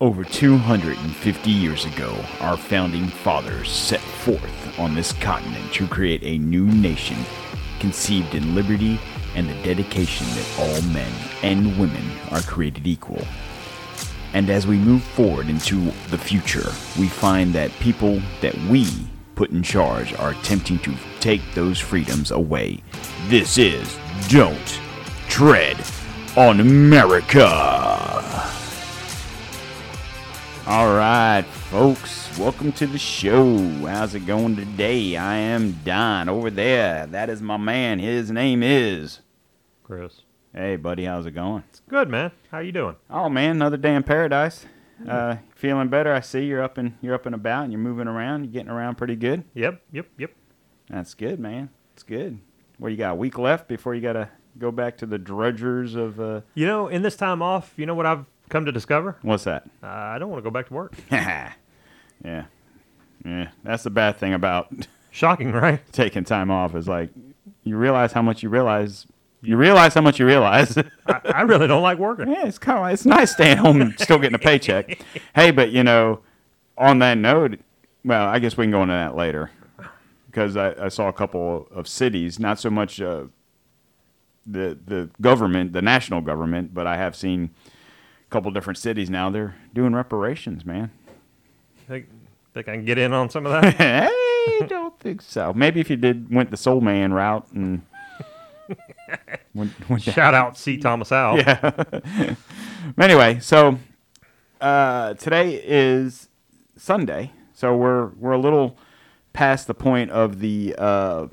Over 250 years ago, our founding fathers set forth on this continent to create a new nation conceived in liberty and the dedication that all men and women are created equal. And as we move forward into the future, we find that people that we put in charge are attempting to take those freedoms away. This is Don't Tread on America. All right, folks, welcome to the show. How's it going today? I am Don over there. That is my man. His name is. Chris. Hey, buddy, how's it going? It's good, man. How you doing? Oh man, another day in paradise. Uh, feeling better? I see you're up and you're up and about and you're moving around. You're getting around pretty good. Yep, yep, yep. That's good, man. It's good. What you got? A week left before you gotta go back to the drudgers of. Uh, You know, in this time off, you know what I've come to discover? what's that? Uh, I don't want to go back to work. yeah, yeah. That's the bad thing about Shocking, right? taking time off is like you realize how much you realize. You realize how much you realize. I, I really don't like working. Yeah, it's kind of it's nice staying home and still getting a paycheck. hey, but you know, on that note, well, I guess we can go into that later because I, I saw a couple of cities, not so much uh, the the government, the national government, but I have seen couple different cities now. They're doing reparations, man. Think, think I can get in on some of that? hey, don't think so. Maybe if you did went the Soul Man route and. went, went Shout out C. Thomas Howell. Yeah. anyway, so uh, today is Sunday, so we're we're a little past the point of the uh,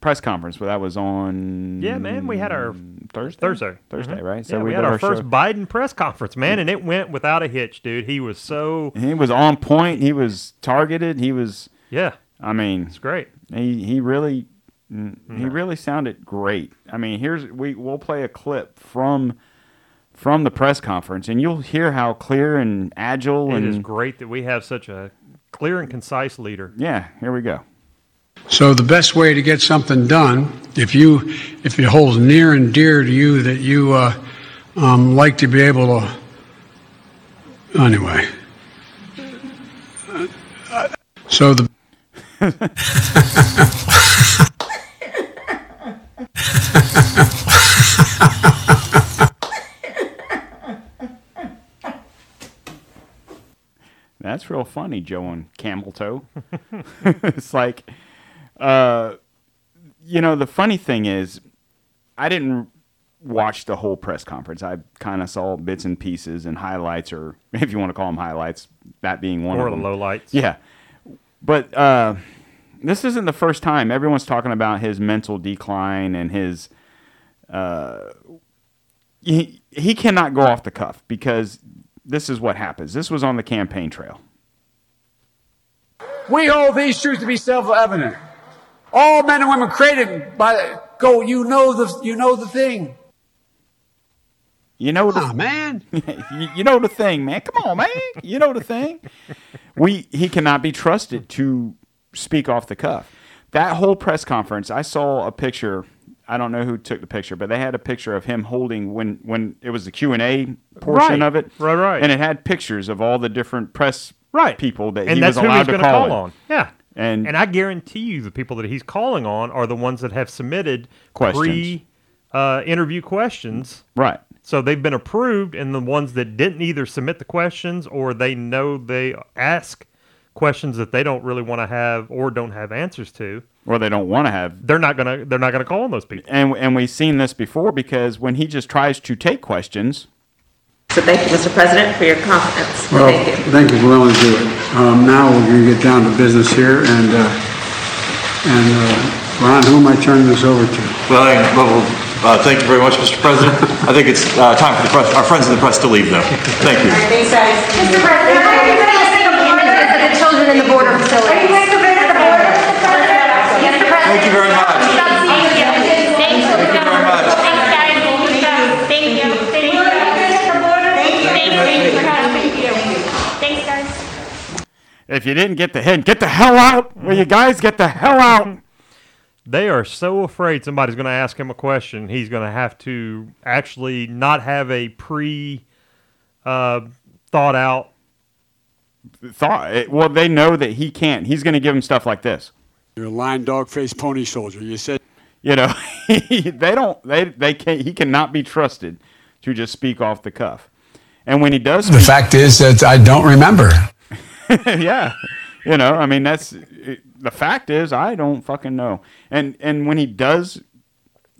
press conference, where that was on. Yeah, man, we had our Thursday. Thursday. Thursday, Mhm. right? yeah, we, did had our, first show. Biden press conference, man, and it went without a hitch, dude. He was so He was on point. He was targeted. He was. yeah, I mean, it's great. He he really he really sounded great. I mean, here's we we'll play a clip from from the press conference, and you'll hear how clear and agile It and is great that we have such a clear and concise leader. yeah. Here we go. So the best way to get something done, if you, if it holds near and dear to you that you uh, um, like to be able to, anyway. So the That's real funny, Joe and Camel Toe. it's like, uh, you know, the funny thing is, I didn't watch the whole press conference. I kind of saw bits and pieces and highlights, or if you want to call them highlights, that being one Or of the them. lowlights. Yeah, but uh, this isn't the first time everyone's talking about his mental decline and his. Uh, he he cannot go off the cuff because this is what happens. This was on the campaign trail. We hold these truths to be self-evident. All men and women created by go. You know the you know the thing. You know the Ah, man. you, you know the thing, man. Come on, man. You know the thing. We he cannot be trusted to speak off the cuff. That whole press conference, I saw a picture. I don't know who took the picture, but they had a picture of him holding when when it was the Q and A portion Right. of it. Right, right. And it had pictures of all the different press Right. people that and he that's was who allowed he's to gonna call, call on. Yeah. And- and I guarantee you the people that he's calling on are the ones that have submitted Questions. pre uh, interview questions. Right. So they've been approved, and the ones that didn't either submit the questions or they know they ask questions that they don't really want to have or don't have answers to, Or they don't want to have they're not gonna they're not gonna call on those people. and and we've seen this before because when he just tries to take questions, So thank you, Mr. President, for your confidence. Well, Thank you. thank you for willing to do it. Um, now we're going to get down to business here, and uh, and uh, Ron, who am I turning this over to? Well, I- well, uh, thank you very much, Mr. President. I think it's uh, time for the press, our friends in the press to leave now. Thank you. Thanks, guys. Mr. President, are you ready to take a to visit the children in the border facilities? Are you ready to visit the border? Mr. President. Thank you very much. Thank you. Thank you very much. Thanks, guys. Thank you. Thank you. Thank you. Thanks, guys. If you didn't get the hint, get the hell out. Will you guys get the hell out? They are so afraid somebody's going to ask him a question. He's going to have to actually not have a pre uh, thought out. Thought eh, well, they know that he can't. He's going to give him stuff like this. You're a lying dog faced pony soldier. You said You know, they don't. They they can't. He cannot be trusted to just speak off the cuff. And when he does, the fact is that I don't remember. yeah, you know, I mean, that's the fact is I don't fucking know. And and when he does,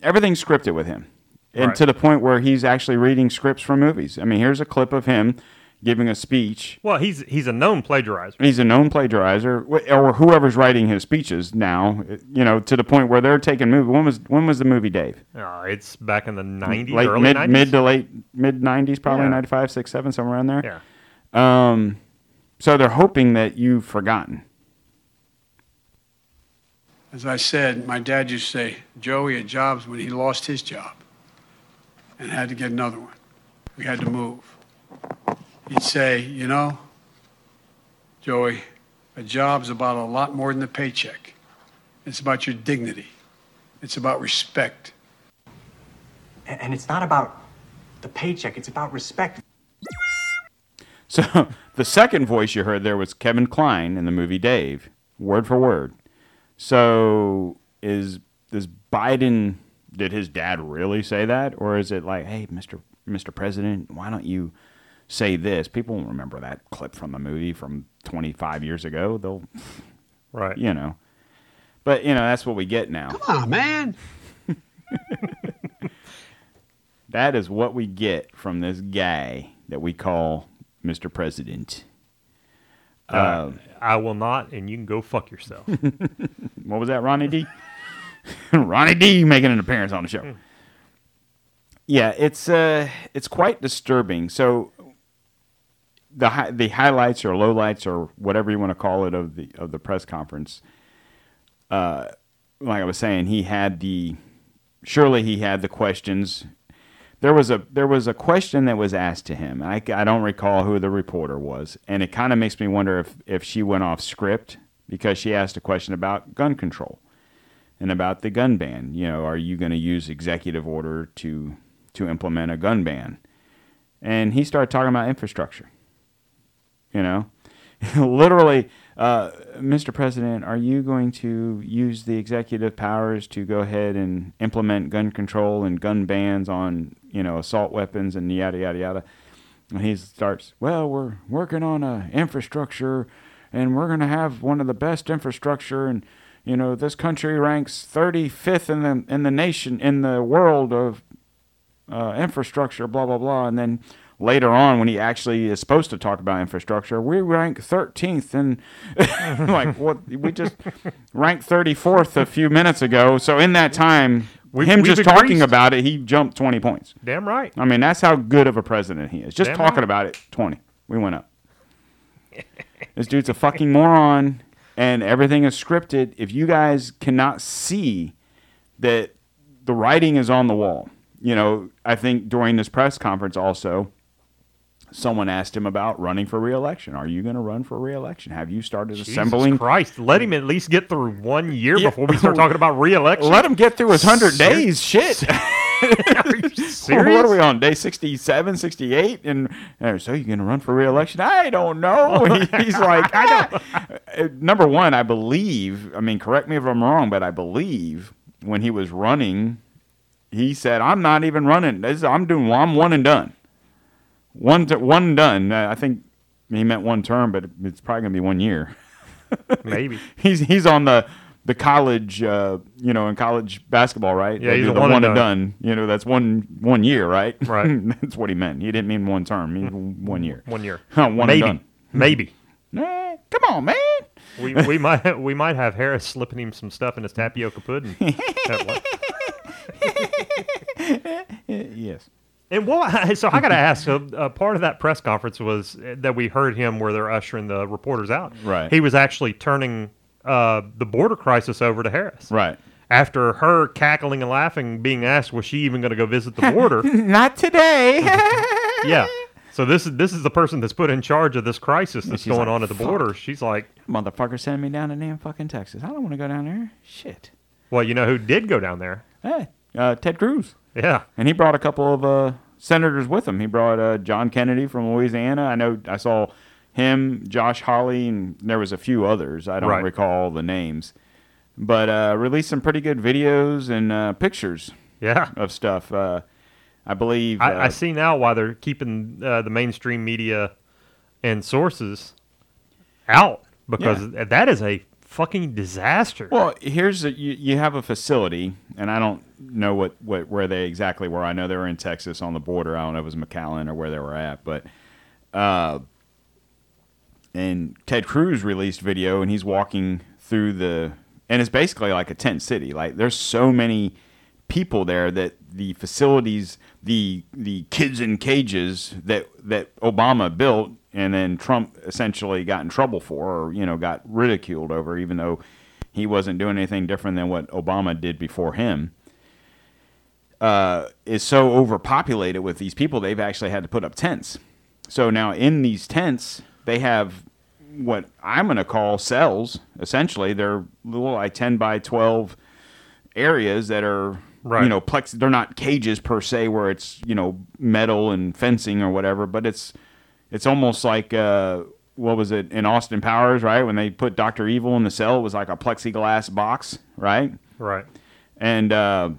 everything's scripted with him, and Right. to the point where he's actually reading scripts from movies. I mean, here's a clip of him giving a speech. Well, he's he's a known plagiarizer. He's a known plagiarizer, or whoever's writing his speeches now. You know, to the point where they're taking movie. When was when was the movie, Dave? Uh, it's back in the '90s, Late early mid 90s. mid to late mid '90s, probably Yeah. '95, '6, '7, somewhere around there. yeah. Um, so they're hoping that you've forgotten. As I said, my dad used to say, Joey had jobs when he lost his job and had to get another one. We had to move. He'd say, you know, Joey, a job's about a lot more than a paycheck. It's about your dignity. It's about respect. And it's not about the paycheck, it's about respect. So the second voice you heard there was Kevin Kline in the movie Dave, word for word. So is is Biden? Did his dad really say that, or is it like, hey, Mister Mister President, why don't you say this? People won't remember that clip from the movie from 25 years ago. They'll, Right. you know. But you know that's what we get now. Come on, man. That is what we get from this guy that we call Mr. President. Uh, I will not, and you can go fuck yourself. What was that, Ronnie D? Ronnie D making an appearance on the show. Yeah, it's uh, it's quite disturbing. So the hi- the highlights or lowlights or whatever you want to call it of the of the press conference. Uh, like I was saying, he had the surely he had the questions. There was a there was a question that was asked to him. I, I don't recall who the reporter was, and it kind of makes me wonder if if she went off script because she asked a question about gun control and about the gun ban. You know, are you going to use executive order to to implement a gun ban? And he started talking about infrastructure. You know, literally, uh, Mr. President, are you going to use the executive powers to go ahead and implement gun control and gun bans on you know assault weapons and yada yada yada? And he starts, well, we're working on a infrastructure, and we're going to have one of the best infrastructure, and you know this country ranks 35th in the in the nation in the world of uh, infrastructure, blah blah blah, and then later on when he actually is supposed to talk about infrastructure, we rank 13th, and like what we just ranked 34th a few minutes ago. So in that time, We've- him we've just talking about it, he jumped 20 points. Damn right. I mean, that's how good of a president he is. Just Damn talking right. about it, 20. We went up. this dude's a fucking moron, and everything is scripted. If you guys cannot see that the writing is on the wall, you know, I think during this press conference also, someone asked him about running for reelection. Are you going to run for reelection? Have you started assembling? Christ, let him at least get through one year Yeah. before we start talking about re-election. Let him get through his 100 Ser- days. Shit. Are you serious? What are we on? Day 67, 68? And uh, so you're going to run for reelection? I don't know. He's like, I don't. Uh, Number one, I believe, I mean, correct me if I'm wrong, but I believe when he was running, he said, I'm not even running. This, I'm doing, well, I'm one and done. One, to, one done. Uh, I think he meant one term, but it's probably going to be one year. Maybe. He's he's on the the college, uh, you know, in college basketball, right? Yeah, They he's the one one and and done. You know, that's one one year, right? Right. that's what he meant. He didn't mean one term. He one year. One year. one Maybe. and done. Maybe. Come on, man. We, we might we might have Harris slipping him some stuff in his tapioca pudding. yes. And what? So I got to ask. So uh, part of that press conference was uh, that we heard him where they're ushering the reporters out. Right. He was actually turning uh, the border crisis over to Harris. Right. After her cackling and laughing, being asked was she even going to go visit the border? Not today. yeah. So this is this is the person that's put in charge of this crisis that's going like, on at the border. She's like, Motherfucker send me down to damn fucking Texas. I don't want to go down there. Shit. well, you know who did go down there? Hey, uh, Ted Cruz. Yeah. And he brought a couple of uh, senators with him. He brought uh, John Kennedy from Louisiana. I know I saw him, Josh Hawley, and there was a few others. I don't Right. recall the names, but uh, released some pretty good videos and uh, pictures Yeah. of stuff. Uh, I believe. I, I uh, see now why they're keeping uh, the mainstream media and sources out because that is a fucking disaster. Well, here's a, you, you have a facility, and I don't know what, what where they exactly were. I know they were in Texas on the border. I don't know if it was McAllen or where they were at, but uh, and Ted Cruz released video, and he's walking through the, and it's basically like a tent city. Like there's so many people there that the facilities, the the kids in cages that that Obama built, and then Trump essentially got in trouble for, or you know, got ridiculed over, even though he wasn't doing anything different than what Obama did before him. Uh, is so overpopulated with these people, they've actually had to put up tents. So now in these tents, they have what I'm going to call cells. Essentially, they're little like 10 by 12 areas that are Right. you know plex. They're not cages per se, where it's you know metal and fencing or whatever, but it's it's almost like uh, what was it in Austin Powers, right? When they put Doctor Evil in the cell, it was like a plexiglass box, right? right. and uh,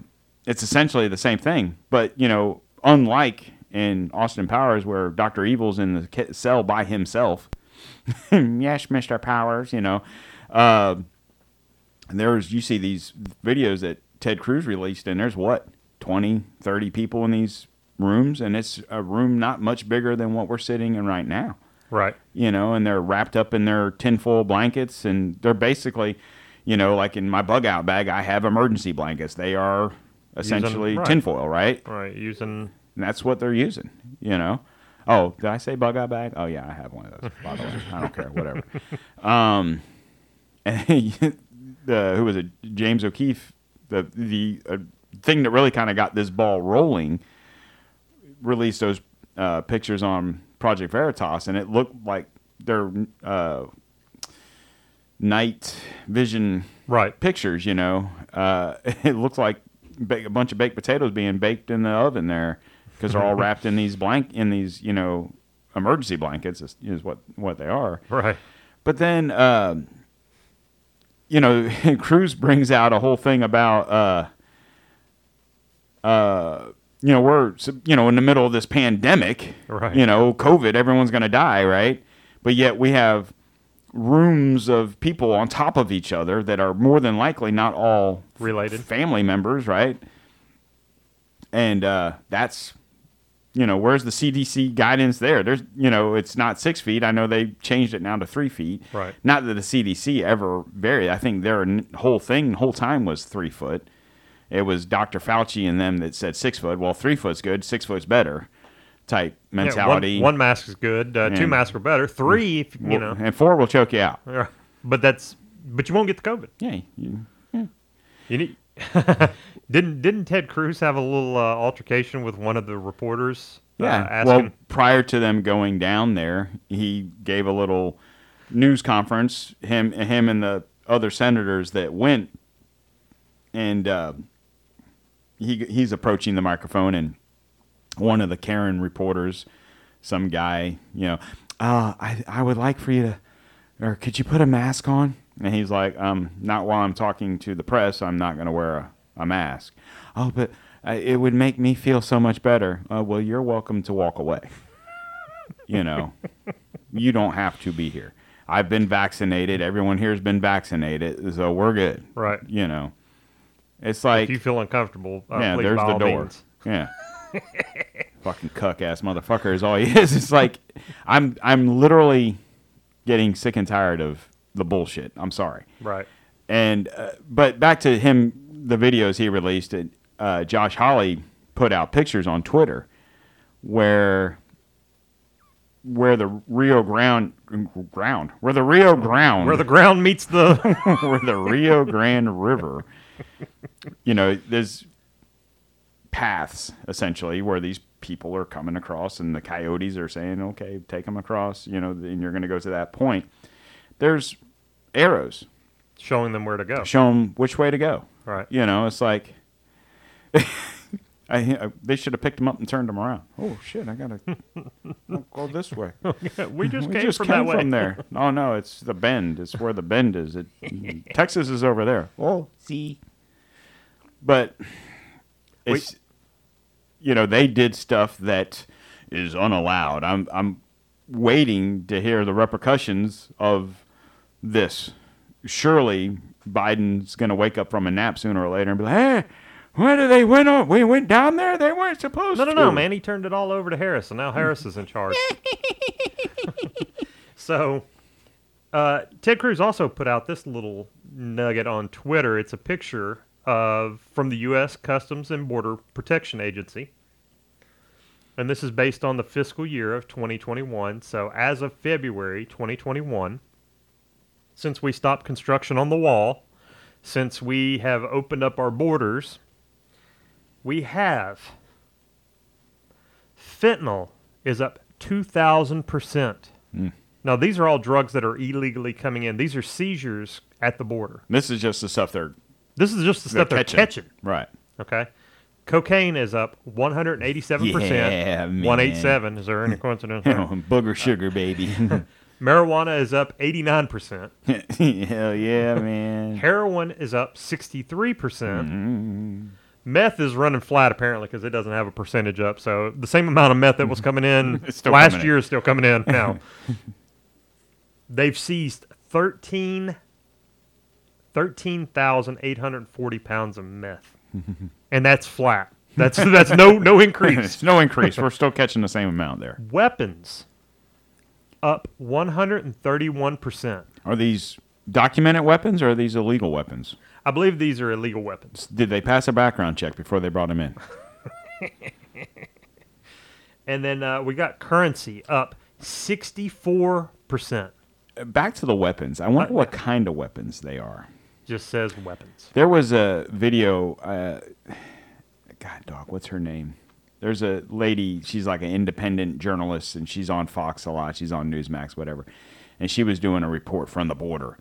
it's essentially the same thing. But you know, unlike in Austin Powers, where Doctor Evil's in the cell by himself. yes, Mister Powers. You know, uh, and there's you see these videos that Ted Cruz released, and there's what 20, 30 people in these rooms, and it's a room not much bigger than what we're sitting in right now Right. you know, and they're wrapped up in their tinfoil blankets, and they're basically, you know, like in my bug out bag, I have emergency blankets. They are essentially right. tinfoil, right? Right. Using And that's what they're using, you know. Oh, did I say bug out bag? Oh yeah, I have one of those. By the way, I don't care, whatever. Um, and the who was it? James O'Keefe. The the uh, thing that really kind of got this ball rolling released those uh, pictures on Project Veritas, and it looked like their uh, night vision right. pictures. You know, uh, it looked like a bunch of baked potatoes being baked in the oven there because they're all wrapped in these blank in these you know emergency blankets is, is what what they are. Right. But then, um you know, Cruz brings out a whole thing about, uh, uh, you know, we're you know in the middle of this pandemic, Right. You know, COVID, everyone's going to die, right? But yet we have rooms of people on top of each other that are more than likely not all Related. family members, right? And uh, that's you know, where's the CDC guidance there? There's, you know, it's not six feet. I know they changed it now to three feet. Right. Not that the CDC ever varied. I think their whole thing, whole time was three foot. It was Dr. Fauci and them that said six foot. Well, three foot's good, six foot's better type Yeah, mentality. one, one mask is good. Uh, two masks are better. Three, if, you know. And four will choke you out. Yeah. But that's but you won't get the COVID. Yeah. You, You need. didn't didn't Ted Cruz have a little uh, altercation with one of the reporters? Uh, Yeah. asking, well, prior to them going down there, he gave a little news conference. Him, him, and the other senators that went, and uh, he he's approaching the microphone, and one of the Karen reporters, some guy, you know, uh, I I would like for you to, or could you put a mask on? And he's like, um, not while I'm talking to the press. I'm not going to wear a, a mask. Oh, but uh, it would make me feel so much better. Uh, well, you're welcome to walk away. you know, you don't have to be here. I've been vaccinated. Everyone here has been vaccinated, so we're good. Right. You know, it's like if you feel uncomfortable, uh, yeah, there's the door. means. Yeah. Fucking cuck ass motherfucker is all he is. It's like I'm I'm literally getting sick and tired of the bullshit. I'm sorry. Right. And uh, but back to him, the videos he released. Uh, Josh Hawley put out pictures on Twitter where where the Rio Grande ground where the Rio Ground Where the ground meets the where the Rio Grande River, you know, there's paths essentially where these people are coming across, and the coyotes are saying, "Okay, take them across," you know, and you're going to go to that point. There's arrows showing them where to go. show them which way to go. Right. You know, it's like I, I they should have picked them up and turned them around. Oh shit! I gotta go this way. we just we came just from came that way. from there. Oh no, it's the bend. It's where the bend is. It, Texas is over there. Oh, see. But it's you know they did stuff that is unallowed. I'm I'm waiting to hear the repercussions of this. Surely Biden's going to wake up from a nap sooner or later and be like, "Hey, why did they went on? We went down there. They weren't supposed No, to." No, no, no, man. He turned it all over to Harris, and now Harris is in charge. so, uh, Ted Cruz also put out this little nugget on Twitter. It's a picture of from the U.S. Customs and Border Protection Agency, and this is based on the fiscal year of 2021. So, as of February 2021, since we stopped construction on the wall, since we have opened up our borders, we have fentanyl is up 2,000%. Hmm. Now, these are all drugs that are illegally coming in. These are seizures at the border. This is just the stuff they're This is just the stuff they're catching. catching. Right. Okay. Cocaine is up 187%. Yeah, man. 187. Is there any coincidence? There? booger sugar, baby. Marijuana is up 89%. Hell yeah, man. Heroin is up 63%. Mm-hmm. Meth is running flat apparently because it doesn't have a percentage up. So the same amount of meth that was coming in last coming in. year is still coming in now. They've seized 13 13,840 pounds of meth. and that's flat. That's that's no no increase. No increase. We're still catching the same amount there. Weapons up 131%. Are these documented weapons or are these illegal weapons? I believe these are illegal weapons. Did they pass a background check before they brought them in? And then uh, we got currency up 64%. Back to the weapons. I wonder what kind of weapons they are. Just says weapons. There was a video. Uh, God, dog, what's her name? There's a lady. She's like an independent journalist, and she's on Fox a lot. She's on Newsmax, whatever. And she was doing a report from the border.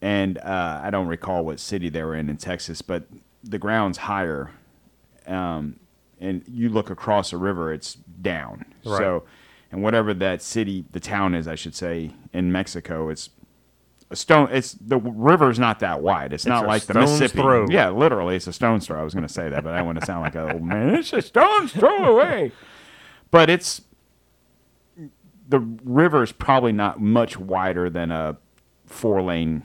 And uh, I don't recall what city they were in in Texas, but the ground's higher. Um, and you look across a river, it's down. Right. So, and whatever that city, the town is, I should say, in Mexico, it's stone. It's the river's not that wide. It's, not a like the Mississippi. throw. Yeah, literally, it's a stone's throw. I was going to say that, but I want to sound like a old man. It's a stone's throw away. But it's the river's probably not much wider than a four lane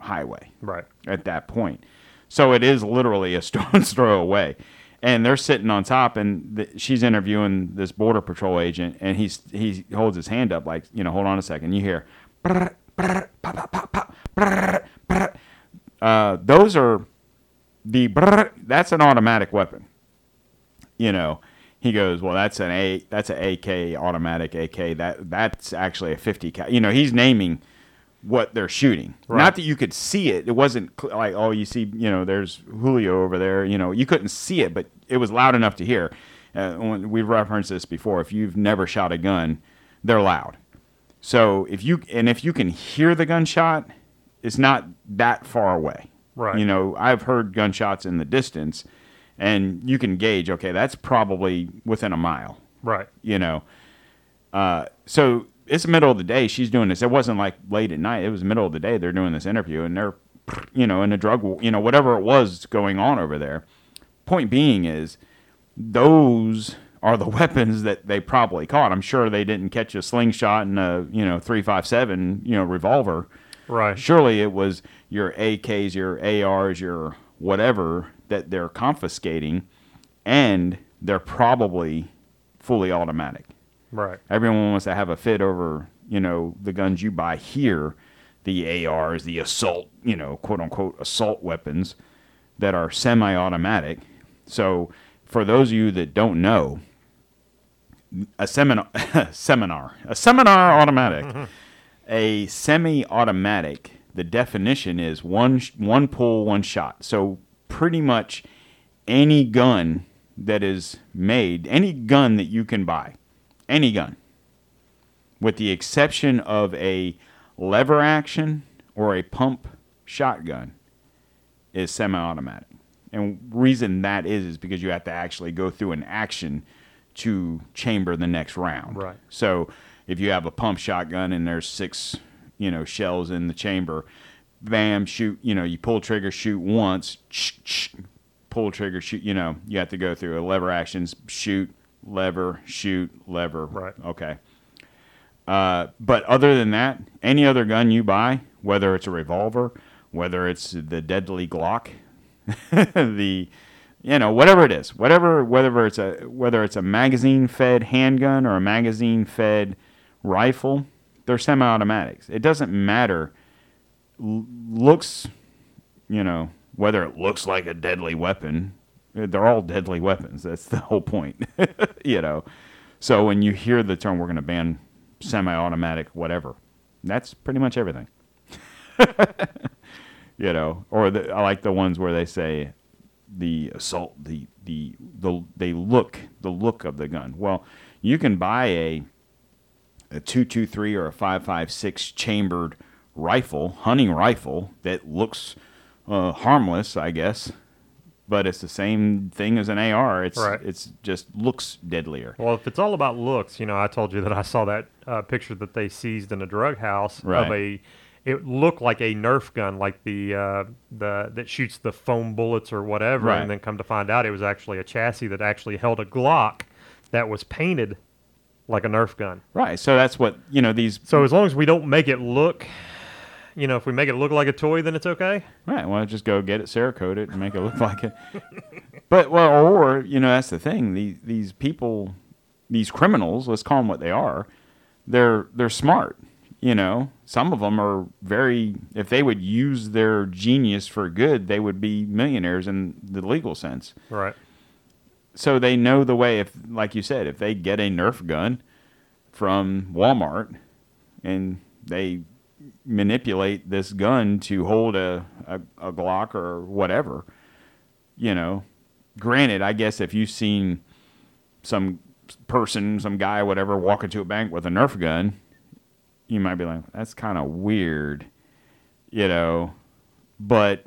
highway Right. at that point. So it is literally a stone's throw away. And they're sitting on top, and th- she's interviewing this border patrol agent, and he's he holds his hand up like, you know, hold on a second. You hear, uh, those are the that's an automatic weapon. You know, he goes, well, that's an a that's an AK automatic AK. That that's actually a fifty. Cal-. You know, he's naming what they're shooting. Not that you could see it. It wasn't cl- like, oh, you see, you know, there's Julio over there. You know, you couldn't see it, but it was loud enough to hear. Uh, we've referenced this before. If you've never shot a gun, they're loud. So if you and if you can hear the gunshot, it's not that far away. Right. You know, I've heard gunshots in the distance, and you can gauge. Okay, that's probably within a mile Right. you know. Uh, so it's the middle of the day. She's doing this. It wasn't like late at night. It was the middle of the day. They're doing this interview, and they're, you know, in a drug, you know, whatever it was going on over there. Point being is, those are the weapons that they probably caught. I'm sure they didn't catch a slingshot and a, you know, three five seven, you know, revolver. Right. Surely it was your AKs, your ARs, your whatever that they're confiscating, and they're probably fully automatic. Right. Everyone wants to have a fit over, you know, the guns you buy here, the ARs, the assault, you know, quote unquote assault weapons that are semi automatic. So, for those of you that don't know, a seminar, seminar, a seminar automatic, mm-hmm. a semi-automatic. The definition is one one pull, one shot. So pretty much any gun that is made, any gun that you can buy, any gun, with the exception of a lever action or a pump shotgun, is semi-automatic. And reason that is is because you have to actually go through an action to chamber the next round. Right. So if you have a pump shotgun and there's six, you know, shells in the chamber, bam, shoot, you know, you pull trigger, shoot once, pull trigger, shoot, you know, you have to go through a lever actions, shoot, lever, shoot, lever. Right. Okay. Uh, but other than that, any other gun you buy, whether it's a revolver, whether it's the deadly Glock, the you know whatever it is, whatever whether it's a whether it's a magazine fed handgun or a magazine fed rifle, they're semi-automatics. It doesn't matter. L- looks, you know, whether it looks like a deadly weapon, they're all deadly weapons. That's the whole point, you know. So when you hear the term, we're going to ban semi-automatic, whatever, that's pretty much everything. you know, or the, I like the ones where they say the assault, the, the the they look the look of the gun. Well, you can buy a a two two three or a five five six chambered rifle, hunting rifle that looks uh, harmless, I guess, but it's the same thing as an AR. It's Right. it's just looks deadlier. Well, if it's all about looks, you know, I told you that I saw that uh, picture that they seized in a drug house of a. It looked like a Nerf gun, like the uh, the that shoots the foam bullets or whatever, Right. and then come to find out it was actually a chassis that actually held a Glock that was painted like a Nerf gun. Right. So that's what you know these So as long as we don't make it look, you know, if we make it look like a toy, then it's okay. Right. Well, just go get it, Cerakote it, and make it look like it. But well, or you know, that's the thing. These these people, these criminals, let's call them what they are. They're they're smart. You know, some of them are very. If they would use their genius for good, they would be millionaires in the legal sense. Right. So they know the way. If, like you said, if they get a Nerf gun from Walmart and they manipulate this gun to hold a, a, a Glock or whatever, you know, granted, I guess if you've seen some person, some guy, whatever, walk into a bank with a Nerf gun, you might be like, that's kind of weird, you know. But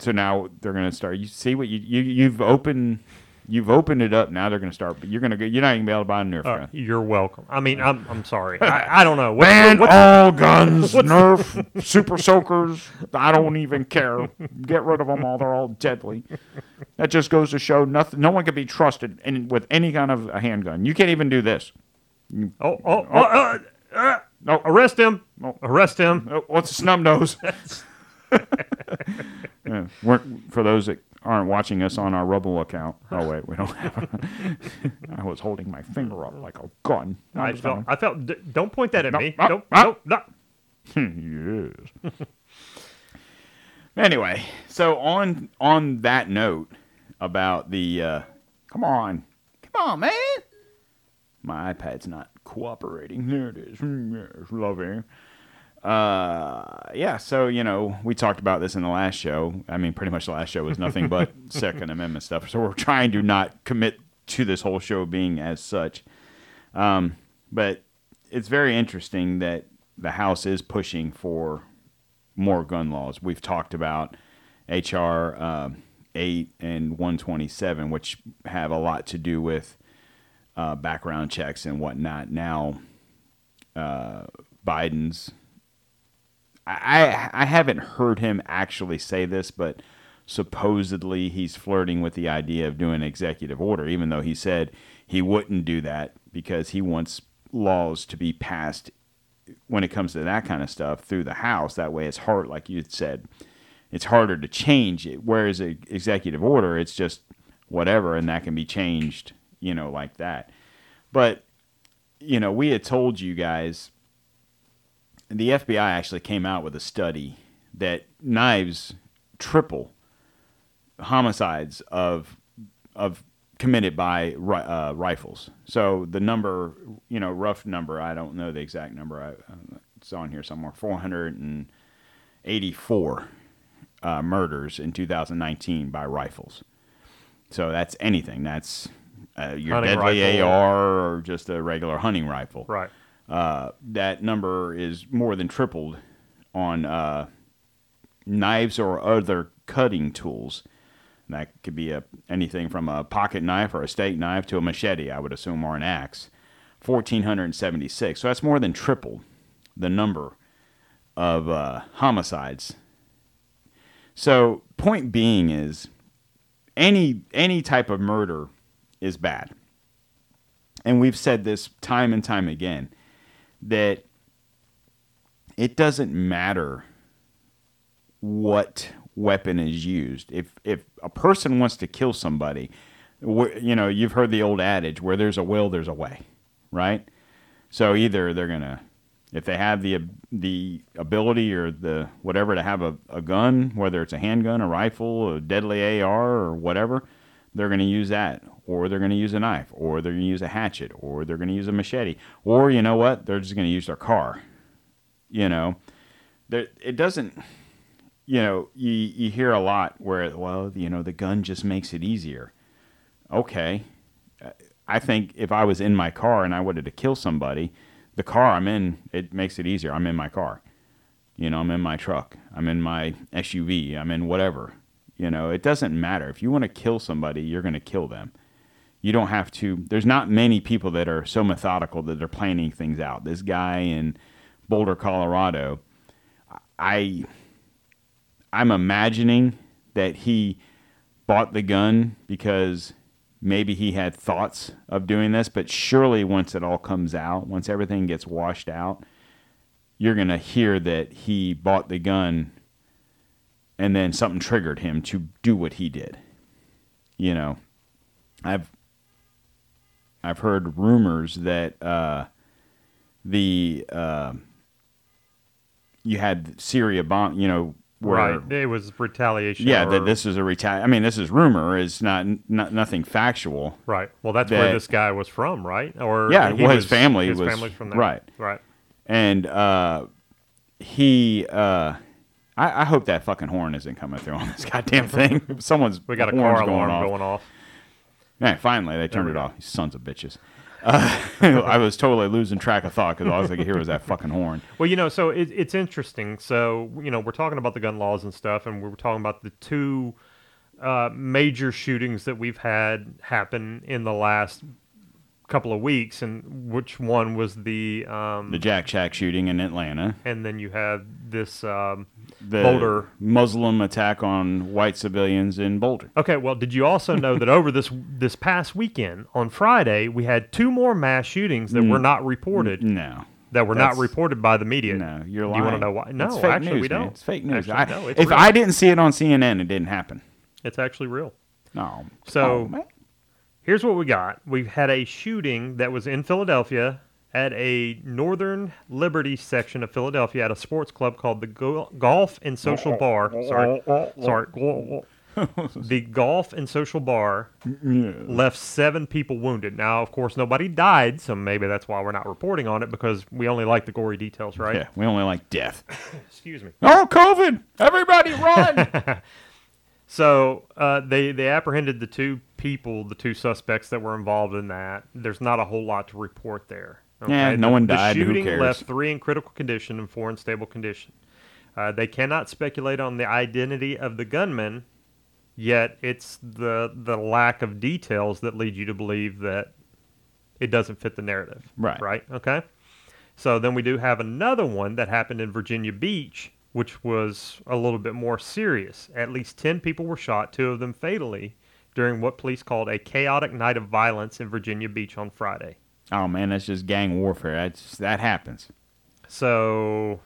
so now they're gonna start. You see what you, you you've opened. You've opened it up. Now they're going to start. But you're going to go. You're not even be able to buy a Nerf Uh, gun. you're welcome. I mean, I'm I'm sorry. I, I don't know. What, Ban what- all guns, Nerf, Super Soakers. I don't even care. Get rid of them all. They're all deadly. That just goes to show nothing. No one can be trusted in, with any kind of a handgun. You can't even do this. oh, oh, oh, uh, uh, No, arrest him! Oh. Arrest him! Uh, What's a snub nose? yeah. For those that aren't watching us on our Rumble account. Oh wait, we don't have. I was holding my finger up like a gun. I felt. I felt. D- don't point that at No, me. no, Don't. no. No. No. yes. anyway, so on on that note about the uh, come on, come on, man. My iPad's not cooperating. There it is. Mm, Yes, love it. Uh, yeah. So you know, we talked about this in the last show. I mean, pretty much the last show was nothing but Second Amendment stuff. So we're trying to not commit to this whole show being as such. Um, but it's very interesting that the House is pushing for more gun laws. We've talked about HR uh, 8 and 127, which have a lot to do with uh, background checks and whatnot. Now, uh, Biden's. I, I haven't heard him actually say this, but supposedly he's flirting with the idea of doing an executive order, even though he said he wouldn't do that because he wants laws to be passed when it comes to that kind of stuff through the House. That way, it's hard, like you said, it's harder to change it. Whereas an executive order, it's just whatever, and that can be changed, you know, like that. But you know, we had told you guys the FBI actually came out with a study that knives triple homicides of of committed by uh, rifles. So the number, you know, rough number, I don't know the exact number. I, it's on here somewhere. 484 uh, murders in 2019 by rifles. So that's anything. That's uh, your Hunting deadly rifle. AR or just a regular hunting rifle Right. uh, that number is more than tripled on uh, knives or other cutting tools That could be a anything from a pocket knife or a steak knife to a machete, I would assume, or an axe. 1,476. So that's more than tripled the number of uh, homicides. So point being is any any type of murder is bad. And we've said this time and time again that it doesn't matter what weapon is used. If if a person wants to kill somebody, you know, you've heard the old adage where there's a will there's a way, right? So either they're going to if they have the the ability or the whatever to have a, a gun, whether it's a handgun, a rifle, a deadly AR, or whatever, they're going to use that, or they're going to use a knife, or they're going to use a hatchet, or they're going to use a machete, or you know what, they're just going to use their car. You know, there, it doesn't. You know, you you hear a lot where well, you know, the gun just makes it easier. Okay, I think if I was in my car and I wanted to kill somebody the car I'm in, it makes it easier. I'm in my car. You know, I'm in my truck. I'm in my SUV. I'm in whatever. You know, it doesn't matter. If you want to kill somebody, you're going to kill them. You don't have to. There's not many people that are so methodical that they're planning things out. This guy in Boulder, Colorado, I I'm imagining that he bought the gun because maybe he had thoughts of doing this, but surely once it all comes out, once everything gets washed out, you're going to hear that he bought the gun and then something triggered him to do what he did. You know, I've I've heard rumors that uh, the uh, you had Syria bomb, you know, where, right. It was retaliation. Yeah, that this is a retali. I mean, this is rumor. It's not, not nothing factual. Right. Well, that's where this guy was from, right? Or Yeah, well, his family his was- family's from there. right. Right. And uh, he, uh, I, I hope that fucking horn isn't coming through on this goddamn thing. Someone's We got a car going alarm off. going off. Yeah, finally they turned it off. You sons of bitches. Uh, I was totally losing track of thought because all I was like, here was that fucking horn. Well, you know, so it, it's interesting. So, you know, we're talking about the gun laws and stuff, and we're talking about the two uh, major shootings that we've had happen in the last couple of weeks, and which one was the, um, The Jack Shack shooting in Atlanta. and then you have this um, The Boulder. Muslim attack on white civilians in Boulder. Okay, well, did you also know that over this this past weekend on Friday we had two more mass shootings that were not reported, No. that were not Mm. reported by the media? No, you're Do you want to know why? No, It's fake actually, news, we don't. It's fake news. Actually, I- no, if real. I didn't see it on CNN, it didn't happen. it's actually real. No. So- Oh, man. Here's what we got. We've had a shooting that was in Philadelphia at a Northern Liberty section of Philadelphia at a sports club called the Go- Golf and Social Bar. Sorry, sorry. the Golf and Social Bar left seven people wounded. Now, of course, nobody died, so maybe that's why we're not reporting on it because we only like the gory details, right? Yeah, we only like death. Excuse me. Oh, COVID! Everybody run! So uh, they they apprehended the two people, the two suspects that were involved in that. There's not a whole lot to report there. Yeah, no The- one died, The who shooting cares? left three in critical condition and four in stable condition. Uh, they cannot speculate on the identity of the gunman, yet it's the the lack of details that lead you to believe that it doesn't fit the narrative. Right. Right. Okay. So then we do have another one that happened in Virginia Beach, which was a little bit more serious. At least 10 people were shot, two of them fatally, during what police called a chaotic night of violence in Virginia Beach on Friday. Oh man, that's just gang warfare. That's that happens. So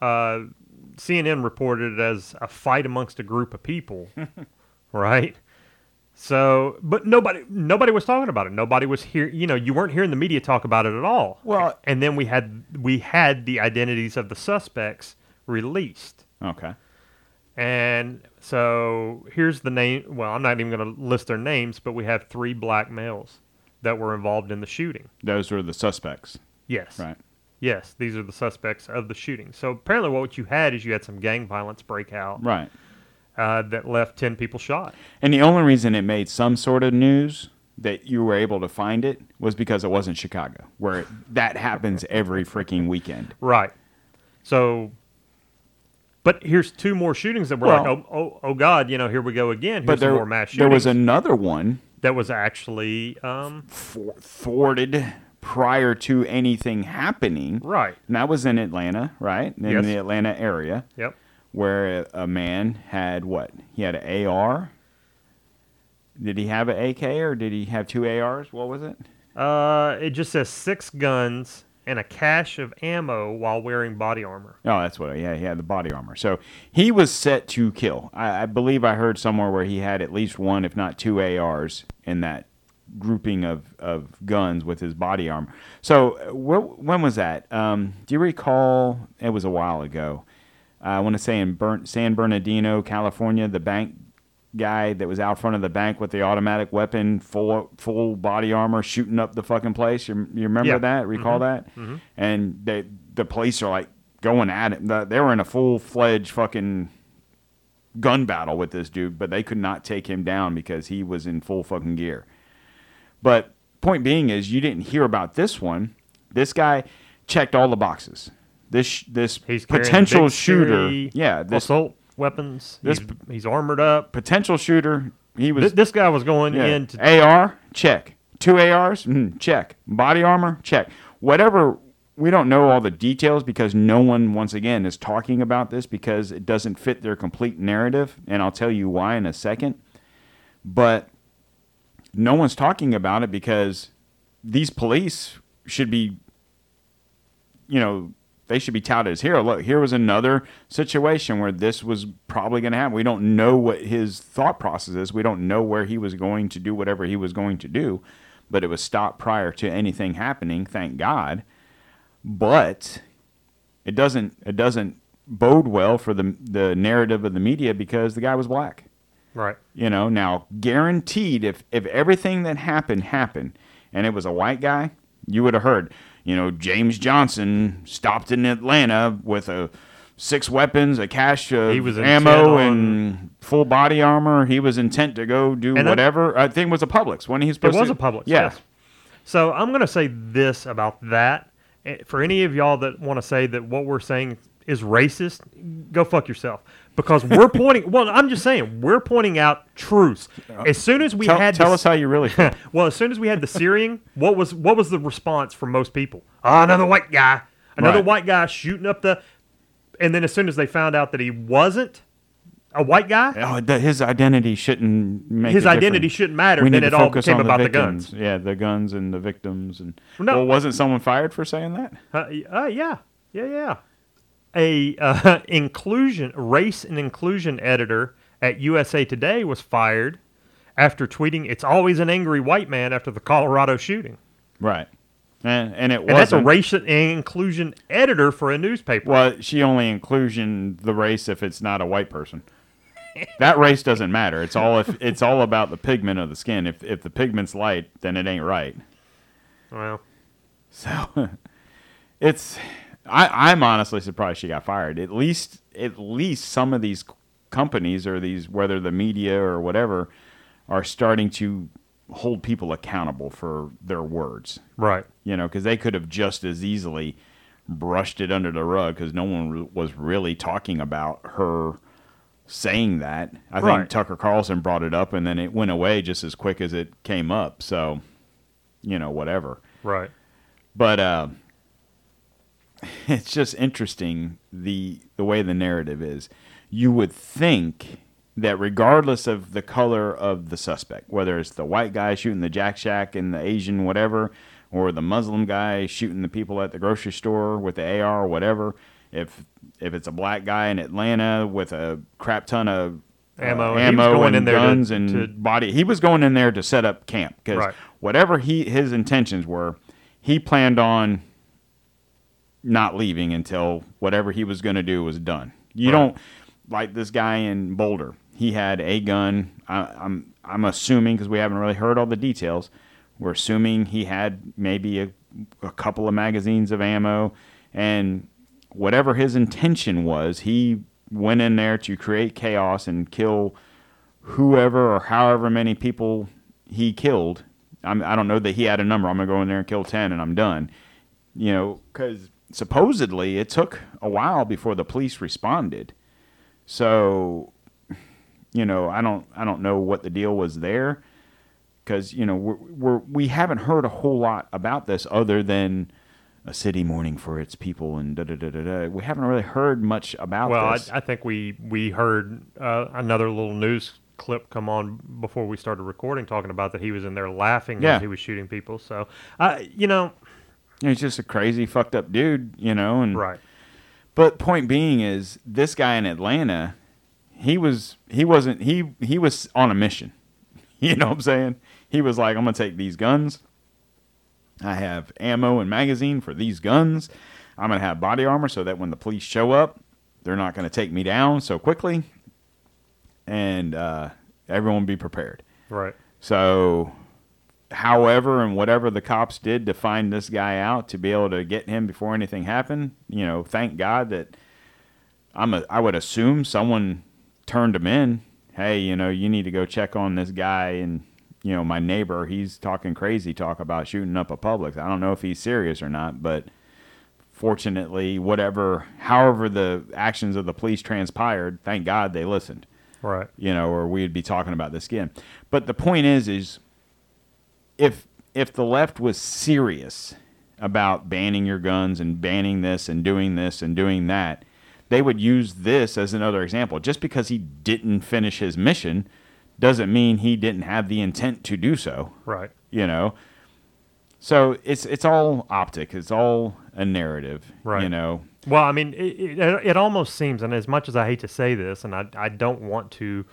uh, CNN reported it as a fight amongst a group of people, right? So, but nobody nobody was talking about it. Nobody was here. You know, you weren't hearing the media talk about it at all. Well- and then we had we had the identities of the suspects released. Okay. And so here's the name. Well, I'm not even going to list their names, but we have three black males that were involved in the shooting. Those were the suspects. Yes. Right. Yes, these are the suspects of the shooting. So apparently, what you had is you had some gang violence break out Right. uh, that left ten people shot. And the only reason it made some sort of news that you were able to find it was because it wasn't Chicago, where it, that happens every freaking weekend. Right. So But here's two more shootings that were Well- like, oh, oh, oh God, you know, here we go again. Here's but there, more mass shootings. there was another one that was actually um, for, thwarted prior to anything happening. right. And that was in Atlanta, right? In Yes. the Atlanta area, Yep. where a, man had what? He had an AR. Did he have an AK or did he have two ARs? What was it? Uh, it just says six guns and a cache of ammo while wearing body armor. Oh, that's what. Yeah, he had the body armor. So he was set to kill. I, I believe I heard somewhere where he had at least one, if not two ARs in that grouping of, of guns with his body armor. So wh- when was that? Um, do you recall? It was a while ago. I want to say in Burn- San Bernardino, California, the bank guy that was out front of the bank with the automatic weapon, full full body armor, shooting up the fucking place. You, you remember Yeah. that? Recall mm-hmm. that? Mm-hmm. And they, the police are like going at it. The- They were in a full fledged fucking gun battle with this dude, but they could not take him down because he was in full fucking gear. But point being is, you didn't hear about this one. This guy checked all the boxes. This this He's potential shooter, yeah, this assault weapons. this- he's, he's armored up. potential shooter. He was Th- this guy was going yeah. in to AR, check. Two ARs, mm, check. Body armor, check. Whatever. We don't know all the details because no one, once again, is talking about this because it doesn't fit their complete narrative, and I'll tell you why in a second. But no one's talking about it because these police should be, you know, they should be touted as hero. Look, here was another situation where this was probably going to happen. We don't know what his thought process is. We don't know where he was going to do whatever he was going to do, but it was stopped prior to anything happening. Thank God. But it doesn't it doesn't bode well for the the narrative of the media because the guy was black. right. You know, now guaranteed if if everything that happened happened and it was a white guy, you would have heard, you know, James Johnson stopped in Atlanta with a six weapons, a cache of He was ammo and full body armor. He was intent to go do And whatever. I think it was a Publix when he was It was to. a Publix. Yeah. Yes. So I'm going to say this about that. Eh, For any of y'all that want to say that what we're saying is racist, go fuck yourself. Because we're pointing. Well, I'm just saying we're pointing out truths. As soon as we Tell, had tell the- us how you really feel. well, as soon as we had the Syrian, what was what was the response from most people? Oh, another white guy, another Right. white guy shooting up the. And then as soon as they found out that he wasn't a white guy, Oh, that his identity shouldn't make His identity difference. shouldn't matter, We then need it to all became on about the victims. guns. Yeah, the guns and the victims and. No. Well, wasn't someone fired for saying that? Uh, uh, yeah, yeah, yeah. A uh, inclusion race and inclusion editor at USA Today was fired after tweeting, "It's always an angry white man after the Colorado shooting." Right. And, and it was. that's a race and inclusion editor for a newspaper. Well, she only inclusion the race if it's not a white person. that race doesn't matter. It's all if it's all about the pigment of the skin. If if the pigment's light, then it ain't right. Well, So it's I, I'm honestly surprised she got fired. At least at least some of these companies or these whether the media or whatever are starting to hold people accountable for their words. right. You know, because they could have just as easily brushed it under the rug because no one re- was really talking about her saying that. I Right. think Tucker Carlson brought it up and then it went away just as quick as it came up. So, you know, whatever. Right. But uh, it's just interesting the the way the narrative is. You would think that regardless of the color of the suspect, whether it's the white guy shooting the Jack Shack and the Asian whatever, or the Muslim guy shooting the people at the grocery store with the AR or whatever, if if it's a black guy in Atlanta with a crap ton of uh, Ammo, was ammo going and in there to- guns and to- body, he was going in there to set up camp because Right. whatever he his intentions were, he planned on not leaving until whatever he was going to do was done. You Right. don't like this guy in Boulder. He had a gun. I, I'm I'm assuming because we haven't really heard all the details. We're assuming he had maybe a, a couple of magazines of ammo, and whatever his intention was, he went in there to create chaos and kill whoever or however many people he killed. I'm, I don't know that he had a number. I'm gonna go in there and kill ten, and I'm done. You know, because supposedly it took a while before the police responded. So, you know, I don't I don't know what the deal was there because you know we're, we're we haven't heard a whole lot about this other than a city mourning for its people and da da da da da. We haven't really heard much about Well, I. I think we we heard uh, another little news clip come on before we started recording, talking about that he was in there laughing Yeah. as he was shooting people. So, uh, you know, He's just a crazy, fucked up dude, you know. And right, But point being is, this guy in Atlanta, he was he wasn't he he was on a mission. You know what I'm saying? He was like, I'm gonna take these guns. I have ammo and magazine for these guns. I'm gonna have body armor so that when the police show up, they're not gonna take me down so quickly. And uh, everyone be prepared. right, So, however, and whatever the cops did to find this guy out to be able to get him before anything happened, you know, thank God that I'm a, I would assume someone turned him in. Hey, you know, you need to go check on this guy and you know, my neighbor, he's talking crazy talk about shooting up a Publix. I don't know if he's serious or not, but fortunately, whatever, however the actions of the police transpired, thank God they listened right. you know, or we'd be talking about this again. But the point is, is if if the left was serious about banning your guns and banning this and doing this and doing that, they would use this as another example. Just because he didn't finish his mission doesn't mean he didn't have the intent to do so. Right. You know. So it's it's all optic. It's all a narrative. Right. You know. Well, I mean, it, it, it almost seems, and as much as I hate to say this, and I, I don't want to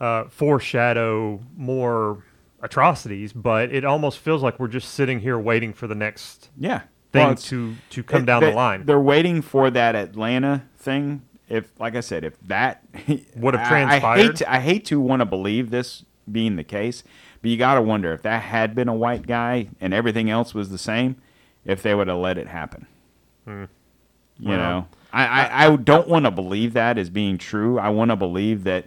uh, foreshadow more atrocities, but it almost feels like we're just sitting here waiting for the next Yeah. thing Well, to, to come It- down they, the line. They're waiting for that Atlanta thing. If, like I said, if that Would have I- I, transpired. hate to, I hate to want to believe this being the case, but you got to wonder if that had been a white guy and everything else was the same, if they would have let it happen. Hmm. You Well, know, I, I, I don't want to believe that as being true. I want to believe that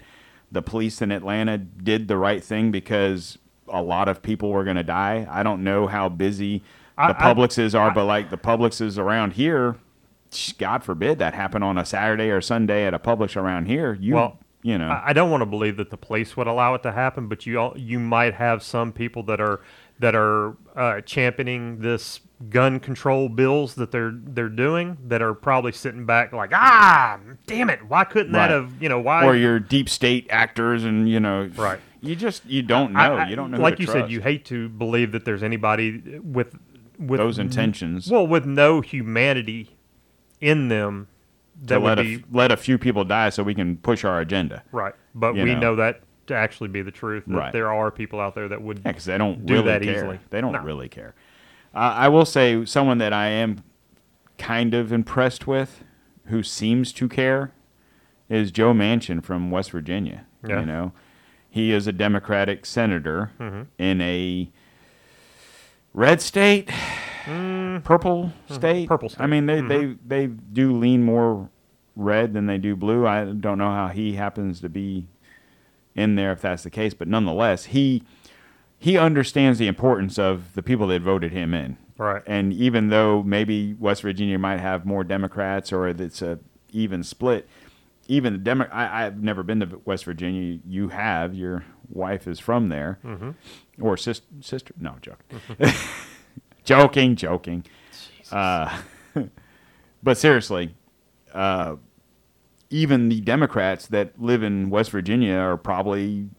the police in Atlanta did the right thing because a lot of people were going to die. I don't know how busy I- the I- Publixes are, but like the Publixes around here, God forbid that happen on a Saturday or Sunday at a Publix around here. You, well, you know, I, I don't want to believe that the police would allow it to happen, but you all, you might have some people that are that are uh, championing this gun control bills that they're they're doing that are probably sitting back like ah damn it why couldn't that have you know why or your deep state actors and you know, Right. You just you don't know. I- I- you don't know. like to you said you hate to believe that there's anybody with with those intentions. well with no humanity in them to that would let a, be f- let a few people die so we can push our agenda. right but we know. know that to actually be the truth that Right. there are people out there that would Yeah, because they don't do really that care. easily. They don't No. really care. Uh, I will say someone that I am kind of impressed with, who seems to care, is Joe Manchin from West Virginia. Yeah. You know, he is a Democratic senator Mm-hmm. in a red state, purple state. Mm. Purple state. Mm-hmm. I mean, they, they they do lean more red than they do blue. I don't know how he happens to be in there if that's the case, but nonetheless, he he understands the importance of the people that voted him in. Right. And even though maybe West Virginia might have more Democrats or it's a even split, even the Demo- I, I've never been to West Virginia. You have. Your wife is from there, or sis- sister? No, joke, joking, joking. Uh, but seriously, uh, even the Democrats that live in West Virginia are probably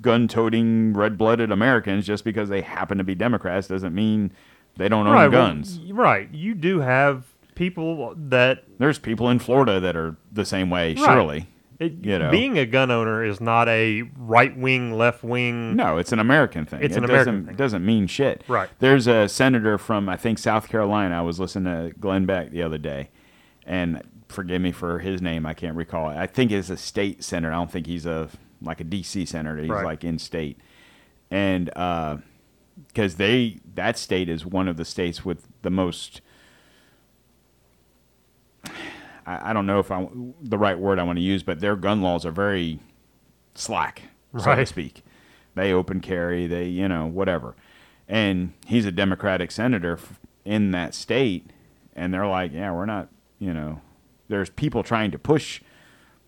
gun-toting, red-blooded Americans. Just because they happen to be Democrats doesn't mean they don't own right, guns. y- right. You do have people that There's people in Florida that are the same way. Right. Surely, it, You know. being a gun owner is not a right wing, left wing. no, it's an American thing. It's it an American doesn't, thing. doesn't mean shit. Right. There's a senator from I think South Carolina. I was listening to Glenn Beck the other day, and forgive me for his name. I can't recall it. I think it's a state senator. I don't think he's a like a DC senator. He's Right. like in state, and uh, because they that state is one of the states with the most. I, I don't know if I the right word I want to use, but their gun laws are very slack, so to speak. They open carry, they you know whatever, and he's a Democratic senator in that state, and they're like, yeah, we're not, you know, there's people trying to push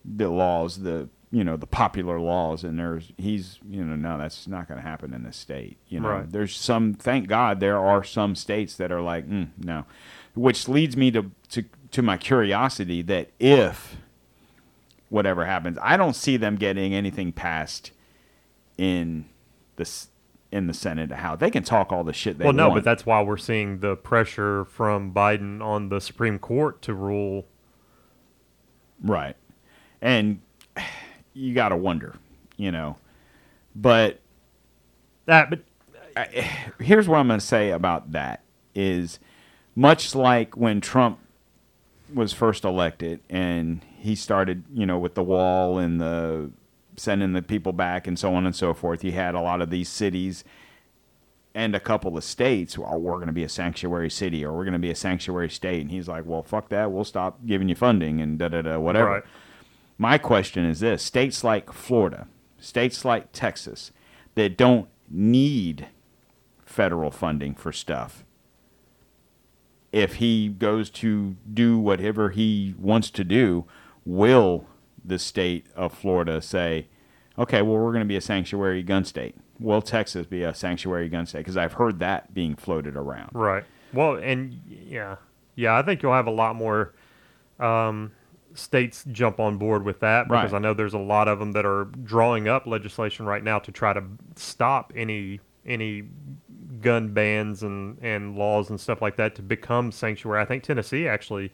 the laws, the you know the popular laws, and there's he's you know no, that's not going to happen in this state. You know, Right. there's some. Thank God there are some states that are like mm, no, which leads me to to to my curiosity that if whatever happens, I don't see them getting anything passed in the in the Senate. How they can talk all the shit they well, no, want. but that's why we're seeing the pressure from Biden on the Supreme Court to rule. Right. And you got to wonder, you know. But That, but here's what I'm going to say about that is much like when Trump was first elected and he started, you know, with the wall and the sending the people back and so on and so forth. You had a lot of these cities and a couple of states, well, we're going to be a sanctuary city or we're going to be a sanctuary state. And he's like, well, fuck that. We'll stop giving you funding and da da da, whatever. Right. My question is this states like Florida, states like Texas that don't need federal funding for stuff, if he goes to do whatever he wants to do, will the state of Florida say, okay, well, we're going to be a sanctuary gun state? Will Texas be a sanctuary gun state? Because I've heard that being floated around. Right. Well, and yeah, yeah, I think you'll have a lot more um, states jump on board with that because Right. I know there's a lot of them that are drawing up legislation right now to try to stop any any gun bans and and laws and stuff like that to become sanctuary. I think Tennessee actually,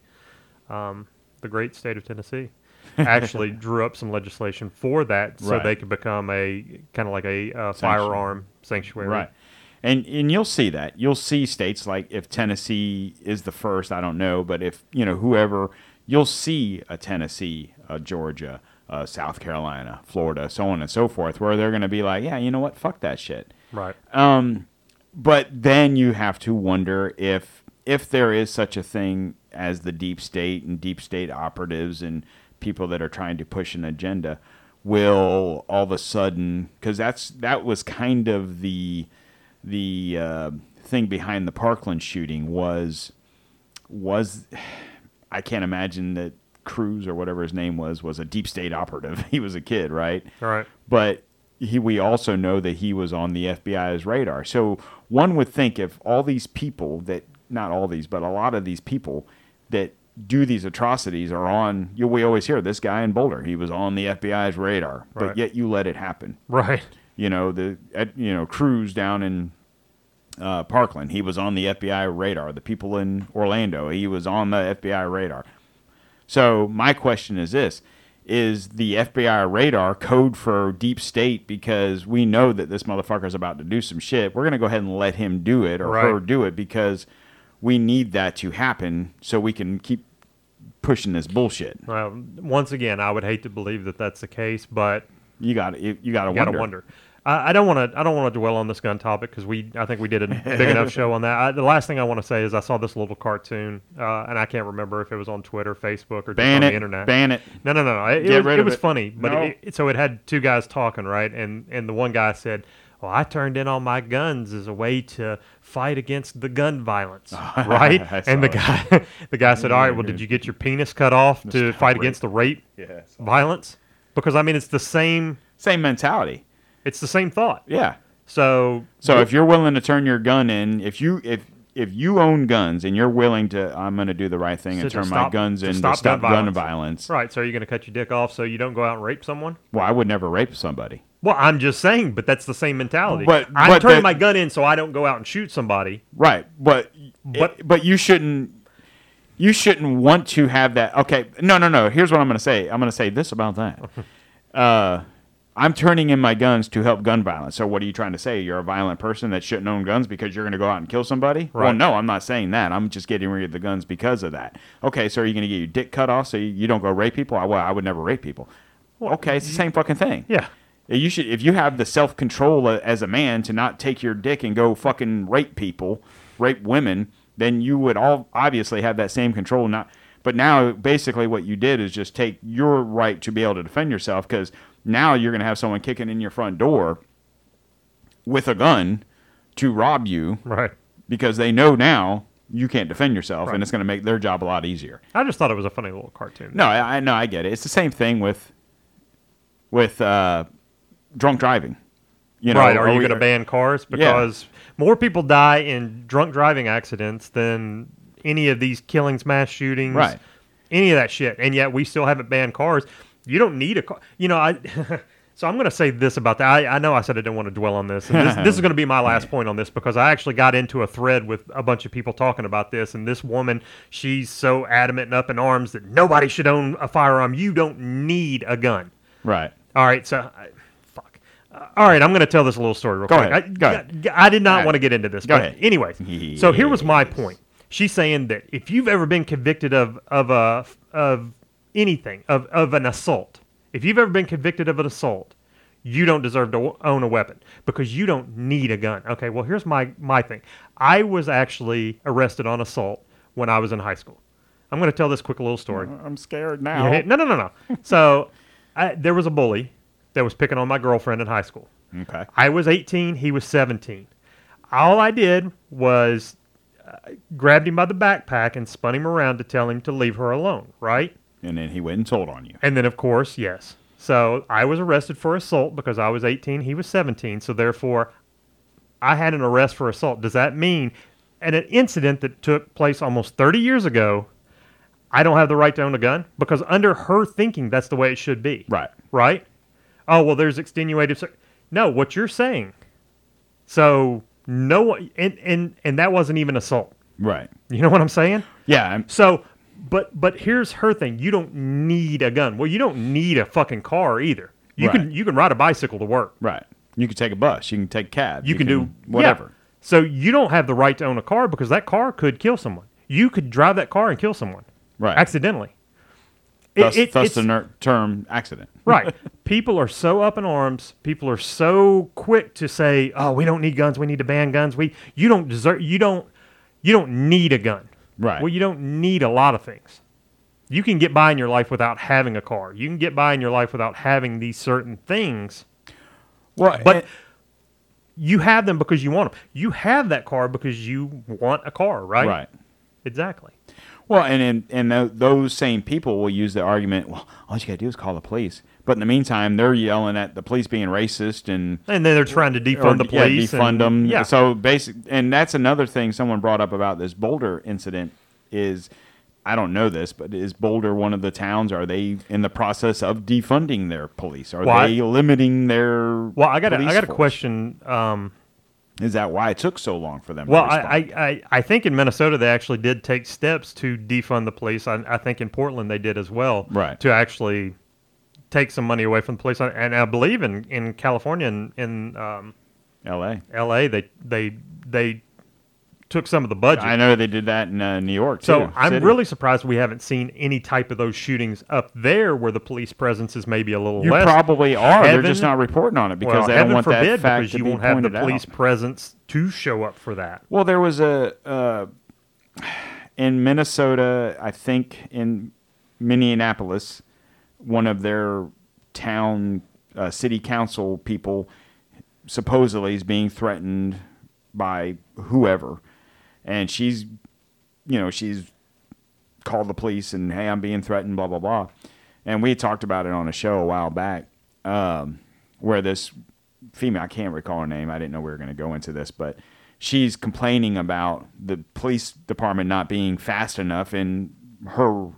um, the great state of Tennessee. actually drew up some legislation for that so Right. they could become a kind of like a uh, Sanctuary. firearm sanctuary. Right. And and you'll see that. You'll see states like if Tennessee is the first, I don't know, but if, you know, whoever, you'll see a Tennessee, a Georgia, uh, South Carolina, Florida, so on and so forth, where they're going to be like, yeah, you know what? Fuck that shit. Right. Um, but then you have to wonder if if there is such a thing as the deep state and deep state operatives and people that are trying to push an agenda will all of a sudden because that's that was kind of the the uh, thing behind the Parkland shooting was was I can't imagine that Cruz or whatever his name was was a deep state operative. He was a kid, right? Right. But he, we also know that he was on the FBI's radar. So one would think if all these people that, not all these, but a lot of these people that do these atrocities are on, you, we always hear this guy in Boulder, he was on the FBI's radar, but yet you let it happen. Right. You know, the, you know, Cruz down in uh, Parkland, he was on the FBI radar. The people in Orlando, he was on the FBI radar. So my question is this: Is the FBI radar code for deep state because we know that this motherfucker is about to do some shit? We're gonna go ahead and let him do it or Right. her do it because we need that to happen so we can keep pushing this bullshit. Well, once again, I would hate to believe that that's the case, but You got to you got to wonder. to wonder. I, I don't want to. I don't want to dwell on this gun topic because we. I think we did a big enough show on that. I, the last thing I want to say is I saw this little cartoon, uh, and I can't remember if it was on Twitter, Facebook, or just Ban on it. the internet. Ban it. No, no, no. It, it Get was, rid it of was it. funny, but No. it, it- so it had two guys talking, right? And and the one guy said, "Well, I turned in all my guns as a way to fight against the gun violence, right?" And the it. guy, the guy said, "All right, well, did you get your penis cut off to fight against the rape Yeah, violence?" Because I mean, it's the same. Same mentality. It's the same thought. Yeah. So So if you're willing to turn your gun in, if you if if you own guns and you're willing to, I'm going to do the right thing So and turn my stop- guns to in stop to stop gun gun violence. violence. right, so are you're going to cut your dick off so you don't go out and rape someone. Well, I would never rape somebody. Well, I'm just saying, but that's the same mentality. But- I'm but turning my gun in so I don't go out and shoot somebody. Right, but But- but but you shouldn't you shouldn't want to have that. Okay, no, no, no. Here's what I'm going to say. I'm going to say this about that. uh, I'm turning in my guns to help gun violence. So what are you trying to say? You're a violent person that shouldn't own guns because you're going to go out and kill somebody? Right. Well, no, I'm not saying that. I'm just getting rid of the guns because of that. Okay, so are you going to get your dick cut off so you, don't go rape people? I, well, I would never rape people. okay, it's the same fucking thing. Yeah. Uh, you should, if you have the self control uh, as a man to not take your dick and go fucking rape people, rape women, then you would all obviously have that same control. Not, but now basically what you did is just take your right to be able to defend yourself because now you're going to have someone kicking in your front door with a gun to rob you Right. because they know now you can't defend yourself, and it's going to make their job a lot easier. I just thought it was a funny little cartoon. No, I, no, I get it. It's the same thing with with uh, drunk driving. You know, right? Are you going to ban cars because more people die in drunk driving accidents than any of these killings, mass shootings, Right. Any of that shit, and yet we still haven't banned cars. You don't need a car. You know, I. so I'm going to say this about that. I, I know I said I didn't want to dwell on this, and this, this is going to be my last point on this because I actually got into a thread with a bunch of people talking about this, and this woman, she's so adamant and up in arms that nobody should own a firearm. You don't need a gun. Right. All right, so I, fuck. Uh, all right, I'm going to tell this little story real Go quick. ahead, I, go ahead. I, I did not right. want to get into this. Go but ahead. Anyways, so here was my point. She's saying that if you've ever been convicted of of a of anything of of an assault, if you've ever been convicted of an assault, you don't deserve to own a weapon because you don't need a gun. Okay, well here's my my thing. I was actually arrested on assault when I was in high school. I'm going to tell this quick little story. I'm scared now. Yeah, no, no, no, no. so I, there was a bully that was picking on my girlfriend in high school. Okay. I was 18, he was 17. All I did was uh, grabbed him by the backpack and spun him around to tell him to leave her alone, right? And then he went and told on you. And then, of course, yes. So I was arrested for assault because I was 18, he was 17. So therefore, I had an arrest for assault. Does that mean at an incident that took place almost 30 years ago, I don't have the right to own a gun? Because under her thinking, that's the way it should be. Right. Right? Oh, well, there's extenuated. No, what you're saying. So no one, and, and, and that wasn't even assault. Right. You know what I'm saying? Yeah. I'm, So, but but here's her thing: you don't need a gun. Well, you don't need a fucking car either. You Right. can you can ride a bicycle to work. right. You can take a bus. You can take a cab. You, can, do whatever. yeah. So you don't have the right to own a car because that car could kill someone. You could drive that car and kill someone, Right. Accidentally. Thus, it- thus it's- the term accident. right. People are so up in arms. People are so quick to say, "Oh, we don't need guns. We need to ban guns. We you don't deserve. You don't you don't need a gun. Right. Well, you don't need a lot of things. You can get by in your life without having a car. You can get by in your life without having these certain things. Well, But and- you have them because you want them. You have that car because you want a car, right? right. Exactly. Well, and and tho- those same people will use the argument, well, all you got to do is call the police. But in the meantime, they're yelling at the police being racist and And then they're trying to defund the yeah, police. defund and- them. Yeah. So basic, and that's another thing someone brought up about this Boulder incident is, I don't know this, but is Boulder one of the towns? Are they in the process of defunding their police? Are Well, I- they limiting their? well, I got a, I got a force? question. Um, Is that why it took so long for them? Well, to I. I, I, I think in Minnesota they actually did take steps to defund the police. I, I think in Portland they did as well. Right. To actually take some money away from the police. And I believe in, in California and in um, L.A. L.A. they they they took some of the budget. I know they did that in uh, New York too. So I'm City. really surprised we haven't seen any type of those shootings up there where the police presence is maybe a little You less. probably are. They're just not reporting on it because well, they don't want forbid that fact because to you be won't have the police out. presence to show up for that. Well, there was a uh, in Minnesota, I think in Minneapolis, one of their town uh, city council people supposedly is being threatened by whoever, and she's, you know, she's called the police and hey, I'm being threatened, blah blah blah, and we talked about it on a show a while back, um, where this female, I can't recall her name, I didn't know we were going to go into this, but she's complaining about the police department not being fast enough, in her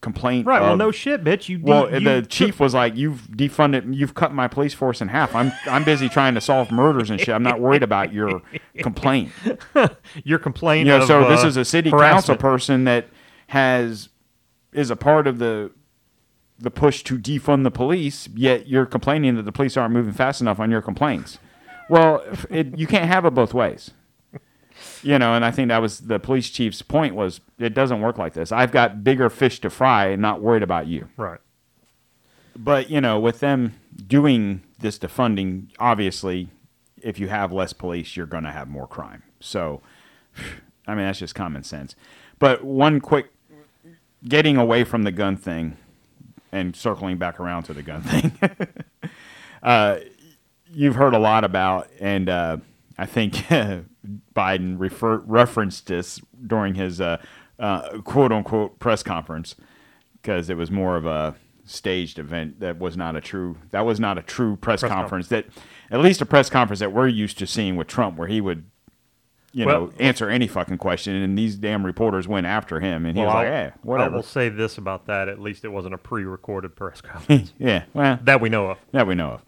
complaint. Right. well, no shit, bitch. You. well, you, the chief was like, "You've defunded, you've cut my police force in half. I'm I'm busy trying to solve murders and shit. I'm not worried about your complaint." your complaint. You know, of, so this uh, is a city council person that has is a part of the the push to defund the police. Yet you're complaining that the police aren't moving fast enough on your complaints. Well, it, you can't have it both ways. You know, and I think that was the police chief's point was it doesn't work like this. I've got bigger fish to fry and not worried about you. Right. But you know, with them doing this defunding, obviously, if you have less police, you're going to have more crime. So, I mean, that's just common sense. But one quick, getting away from the gun thing, and circling back around to the gun thing. uh, you've heard a lot about, and uh, I think Biden refer, referenced this during his uh, uh, quote unquote press conference because it was more of a staged event that was not a true that was not a true press, Press conference that at least a press conference that we're used to seeing with Trump where he would you Well- know answer any fucking question and these damn reporters went after him and he was Well, like I'll- hey I whatever will say this about that: at least it wasn't a pre-recorded press conference yeah well that we know of. that we know of.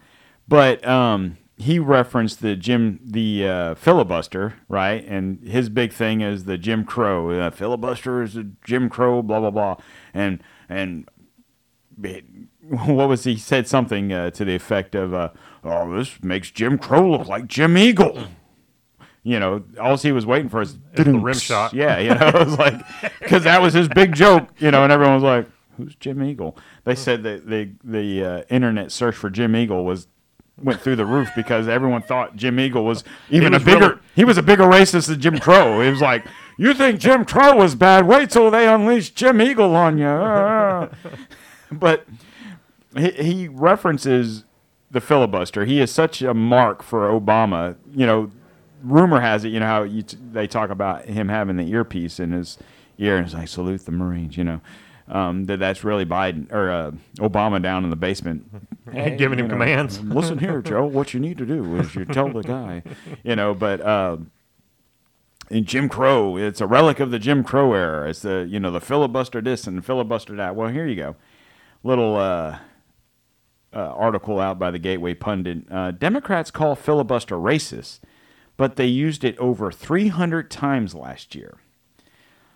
But um, he referenced the Jim, the uh, filibuster, right? And his big thing is the Jim Crow. Uh, filibuster is a Jim Crow, blah blah blah. And and what was he said something uh, to the effect of, uh, "Oh, this makes Jim Crow look like Jim Eagle." You know, all he was waiting for is the rim shot. Yeah, you know, it was like because that was his big joke. You know, and everyone was like, "Who's Jim Eagle?" They said that the the uh, internet search for Jim Eagle was went through the roof because everyone thought Jim Eagle was even was a bigger really- he was a bigger racist than Jim Crow. It was like, "You think Jim Crow was bad? Wait till they unleash Jim Eagle on you." But he, he references the filibuster. He is such a mark for Obama. You know, rumor has it, you know how you t- they talk about him having the earpiece in his ear and it's like salute the Marines. You know, um, that that's really Biden or uh, Obama down in the basement, Giving him know, commands. Listen here, Joe. What you need to do is you tell the guy, you know. But uh, in Jim Crow, it's a relic of the Jim Crow era. It's the you know the filibuster this and the filibuster that. Well, here you go, little uh, uh, article out by the Gateway Pundit. Uh, Democrats call filibuster racist, but they used it over 300 times last year.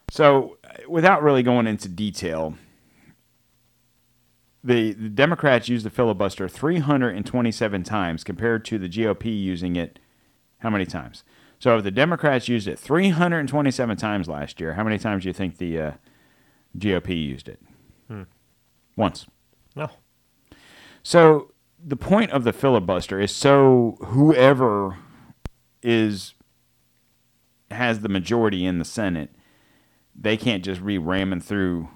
So, without really going into detail, the, the Democrats used the filibuster 327 times compared to the GOP using it how many times? So if the Democrats used it 327 times last year, how many times do you think the uh, GOP used it? Once. No, So the point of the filibuster is so whoever is has the majority in the Senate, they can't just re ramming through.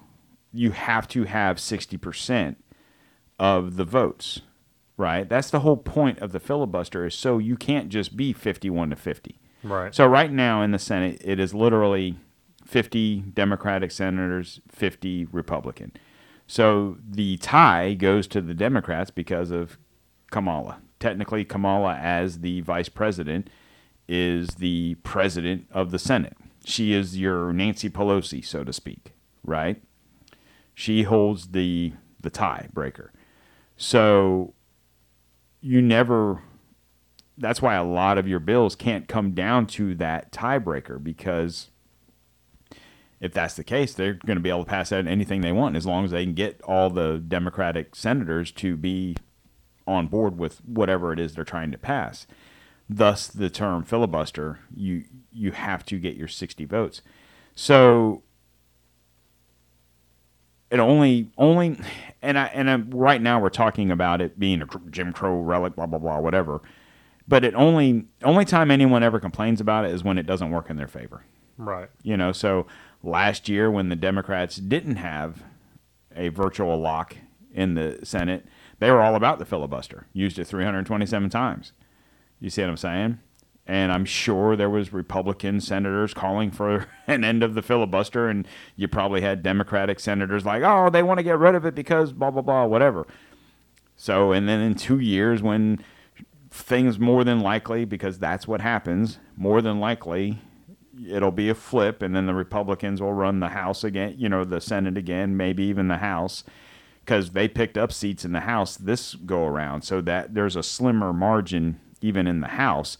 You have to have sixty percent of the votes, right? That's the whole point of the filibuster. Is so you can't just be fifty-one to fifty. right. So right now in the Senate, it is literally 50 Democratic senators, 50 Republican. So the tie goes to the Democrats because of Kamala. Technically, Kamala, as the vice president, is the president of the Senate. She is your Nancy Pelosi, so to speak, right? She holds the the tiebreaker. So you never that's why a lot of your bills can't come down to that tiebreaker because if that's the case, they're going to be able to pass out anything they want as long as they can get all the Democratic senators to be on board with whatever it is they're trying to pass. Thus, the term filibuster. You you have to get your sixty votes. So it only only and I and I, right now we're talking about it being a Jim Crow relic, blah blah blah, whatever. But it only only time anyone ever complains about it is when it doesn't work in their favor. Right. You know, so last year when the Democrats didn't have a virtual lock in the Senate, they were all about the filibuster. Used it 327 times. You see what I'm saying? And I'm sure there was Republican senators calling for an end of the filibuster, and you probably had Democratic senators like, "Oh, they want to get rid of it because blah blah blah, whatever." So, and then in two years, when things more than likely, because that's what happens, more than likely, it'll be a flip, and then the Republicans will run the House again, you know, the Senate again, maybe even the House, because they picked up seats in the House this go around, so that there's a slimmer margin even in the House.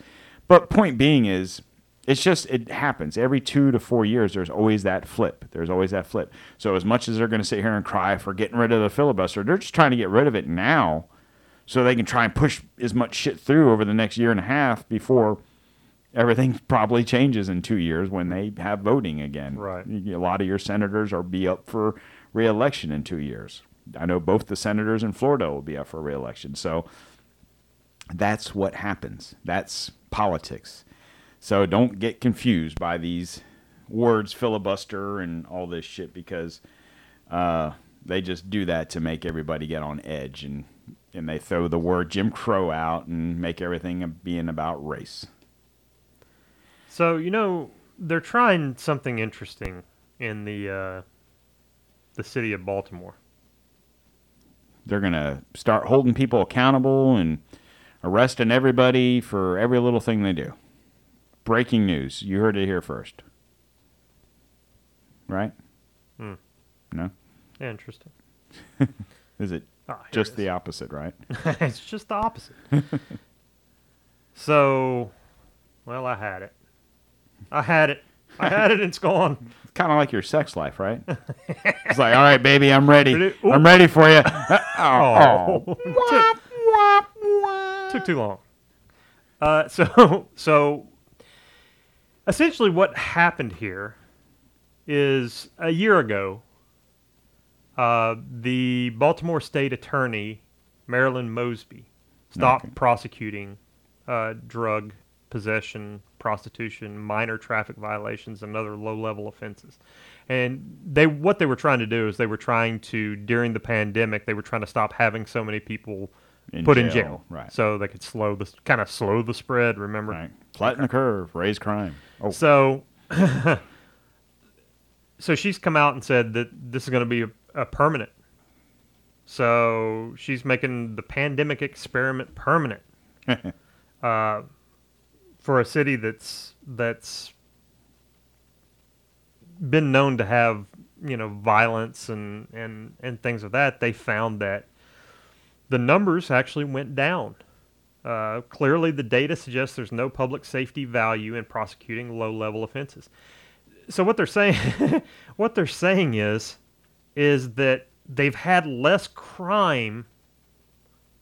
But point being is, it's just it happens every two to four years. There's always that flip. There's always that flip. So as much as they're going to sit here and cry for getting rid of the filibuster, they're just trying to get rid of it now, so they can try and push as much shit through over the next year and a half before everything probably changes in two years when they have voting again. Right. A lot of your senators are be up for reelection in two years. I know both the senators in Florida will be up for reelection. So that's what happens. That's politics. So don't get confused by these words filibuster and all this shit because uh, they just do that to make everybody get on edge and and they throw the word Jim Crow out and make everything being about race. So you know they're trying something interesting in the uh, the city of Baltimore. They're gonna start holding people accountable and arresting everybody for every little thing they do. Breaking news. You heard it here first. Right? Hmm. No? Interesting. Is it here just it the opposite, right? it's just the opposite. so, well, I had it. I had it. I had it. And it's gone. It's kind of like your sex life, right? it's like, all right, baby, I'm ready. Ready? I'm ready for you. Oh, oh. Took, too long. Uh, so, so essentially, what happened here is a year ago, uh, the Baltimore State Attorney Marilyn Mosby stopped Okay. prosecuting uh, drug possession, prostitution, minor traffic violations, and other low-level offenses. And they, what they were trying to do is they were trying to, during the pandemic, they were trying to stop having so many people In put in jail, jail, right. So they could slow the, kind of slow the spread. Remember, Right. Flatten the curve, raise crime. Oh, so, so she's come out and said that this is going to be a, a permanent. So she's making the pandemic experiment permanent uh, for a city that's that's been known to have you know violence and and and things of that. They found that the numbers actually went down. Uh, clearly, the data suggests there's no public safety value in prosecuting low-level offenses. So what they're saying, what they're saying is, is that they've had less crime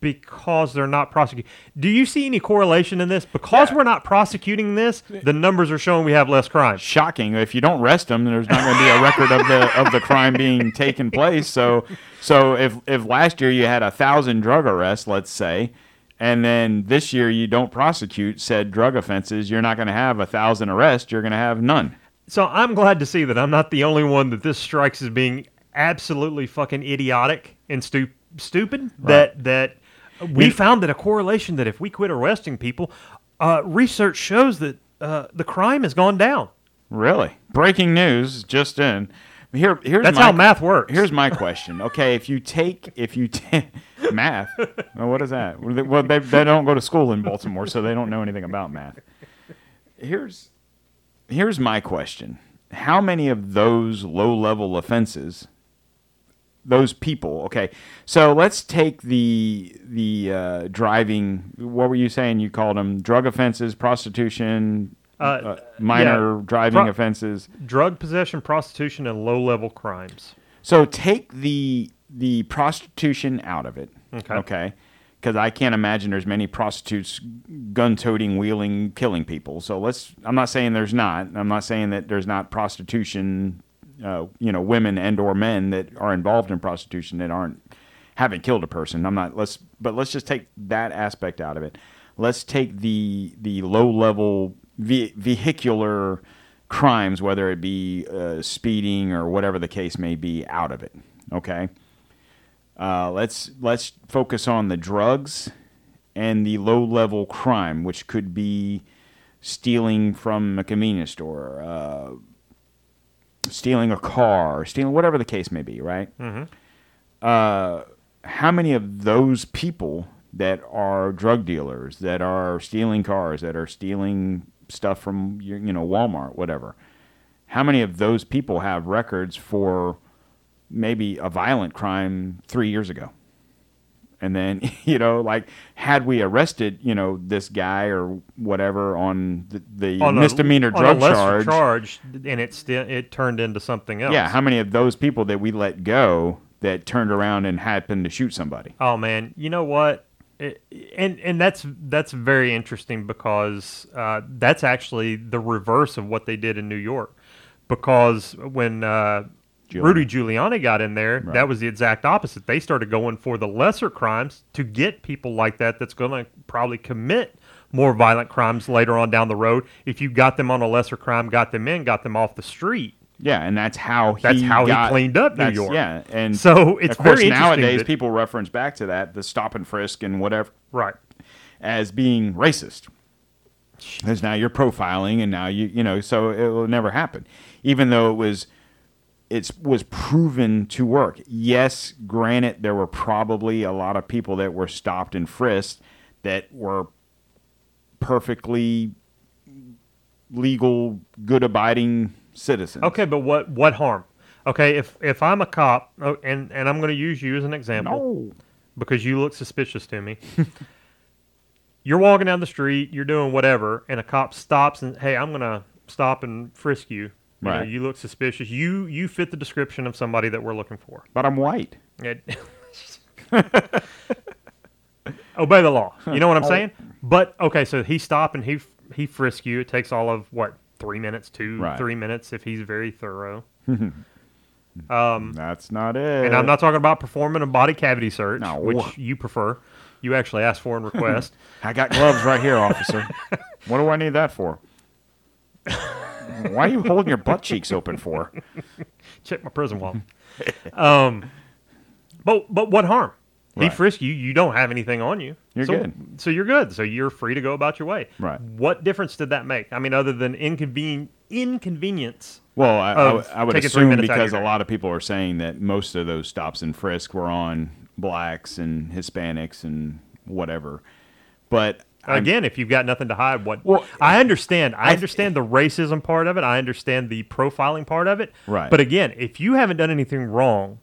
because they're not prosecuting. Do you see any correlation in this? Because Yeah. we're not prosecuting this, the numbers are showing we have less crime. shocking. If you don't arrest them, there's not going to be a record of the of the crime being taken place. So, so if if last year you had a thousand drug arrests, let's say, and then this year you don't prosecute said drug offenses, you're not going to have a thousand arrests. You're going to have none. So I'm glad to see that I'm not the only one that this strikes as being absolutely fucking idiotic and stu- stupid. That that we You- found that a correlation that if we quit arresting people, uh, research shows that uh, the crime has gone down. Really? Breaking news just in. Here, here's That's my- how math works. Here's my question. Okay, if you take if you math, well, what is that? Well, they, they don't go to school in Baltimore, so they don't know anything about math. Here's here's my question: How many of those low level offenses? Those people, okay. So let's take the the uh, driving. What were you saying? You called them drug offenses, prostitution, Uh, uh, minor yeah, driving pro- offenses. Drug possession, prostitution, and low-level crimes. So take the the prostitution out of it. Okay. Okay. Because I can't imagine there's many prostitutes gun toting, wheeling, killing people. So let's. I'm not saying there's not. I'm not saying that there's not prostitution. Uh, you know, women and or men that are involved in prostitution that aren't haven't killed a person. I'm not. Let's. But let's just take that aspect out of it. Let's take the the low level ve- vehicular crimes, whether it be uh, speeding or whatever the case may be, out of it. Okay. Uh, let's let's focus on the drugs and the low level crime, which could be stealing from a convenience store, uh, stealing a car, stealing whatever the case may be. Right. Mhm. Uh, how many of those people that are drug dealers, that are stealing cars, that are stealing stuff from you you know Walmart, whatever? How many of those people have records for maybe a violent crime three years ago? And then, you know, like, had we arrested, you know, this guy or whatever on the, the On a- misdemeanor on drug a charge, charge, and it still it turned into something else. yeah, how many of those people that we let go that turned around and happened to shoot somebody? Oh man, you know what? It, and and that's that's very interesting because uh, that's actually the reverse of what they did in New York. Because when uh, Giuliani. Rudy Giuliani got in there, Right. that was the exact opposite. They started going for the lesser crimes to get people like that that's going to probably commit more violent crimes later on down the road. If you got them on a lesser crime, got them in, got them off the street. Yeah, and that's how he That's how he cleaned up New York. Yeah, and So it's of course very nowadays that- people reference back to that the stop and frisk and whatever Right. as being racist. because now you're profiling, and now you you know, so it will never happen. Even though it was, it was proven to work. Yes, granted, there were probably a lot of people that were stopped and frisked that were perfectly legal, good abiding citizens. Okay, but what what harm? Okay, if if I'm a cop, oh, and and I'm going to use you as an example No. because you look suspicious to me. you're walking down the street, you're doing whatever, and a cop stops and hey, I'm going to stop and frisk you. You, know, Right. you look suspicious. You you fit the description of somebody that we're looking for. But I'm white. It- Obey the law. You know what I'm oh. saying? But okay, so he stop and he he frisk you. It takes all of what three minutes, two Right. three minutes if he's very thorough. Um, That's not it. And I'm not talking about performing a body cavity search, No. which you prefer. You actually asked for and request. I got gloves right here, officer. what do I need that for? Why are you holding your butt cheeks open for? Check my prison wall. um, but but what harm? He Right. frisked you. You don't have anything on you. You're so, good. So you're good. So you're free to go about your way. Right. What difference did that make? I mean, other than inconven- inconvenience. Well, I, I, would- I would assume minutes out of because a lot of people are saying that most of those stops and frisk were on blacks and Hispanics and whatever. But I'm- Again, if you've got nothing to hide, what? Well, I understand. I I- understand the racism part of it. I understand the profiling part of it. Right. But again, if you haven't done anything wrong,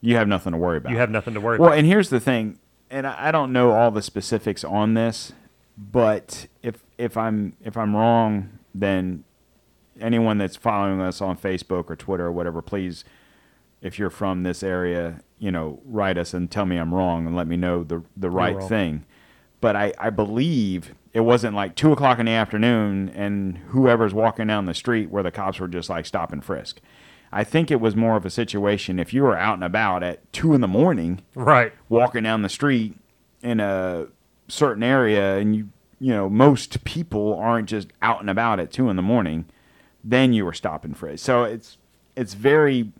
you have nothing to worry about. you have nothing to worry Well, about. and here's the thing, and I I don't know all the specifics on this, but if if I'm if I'm wrong, then anyone that's following us on Facebook or Twitter or whatever, please, if you're from this area, you know, write us and tell me I'm wrong and let me know the the right thing. But I, I believe it wasn't like two o'clock in the afternoon and whoever's walking down the street where the cops were just like stop and frisk. I think it was more of a situation if you were out and about at two in the morning right. walking down the street in a certain area and you you know most people aren't just out and about at two in the morning then you were stopping frisk so it's it's very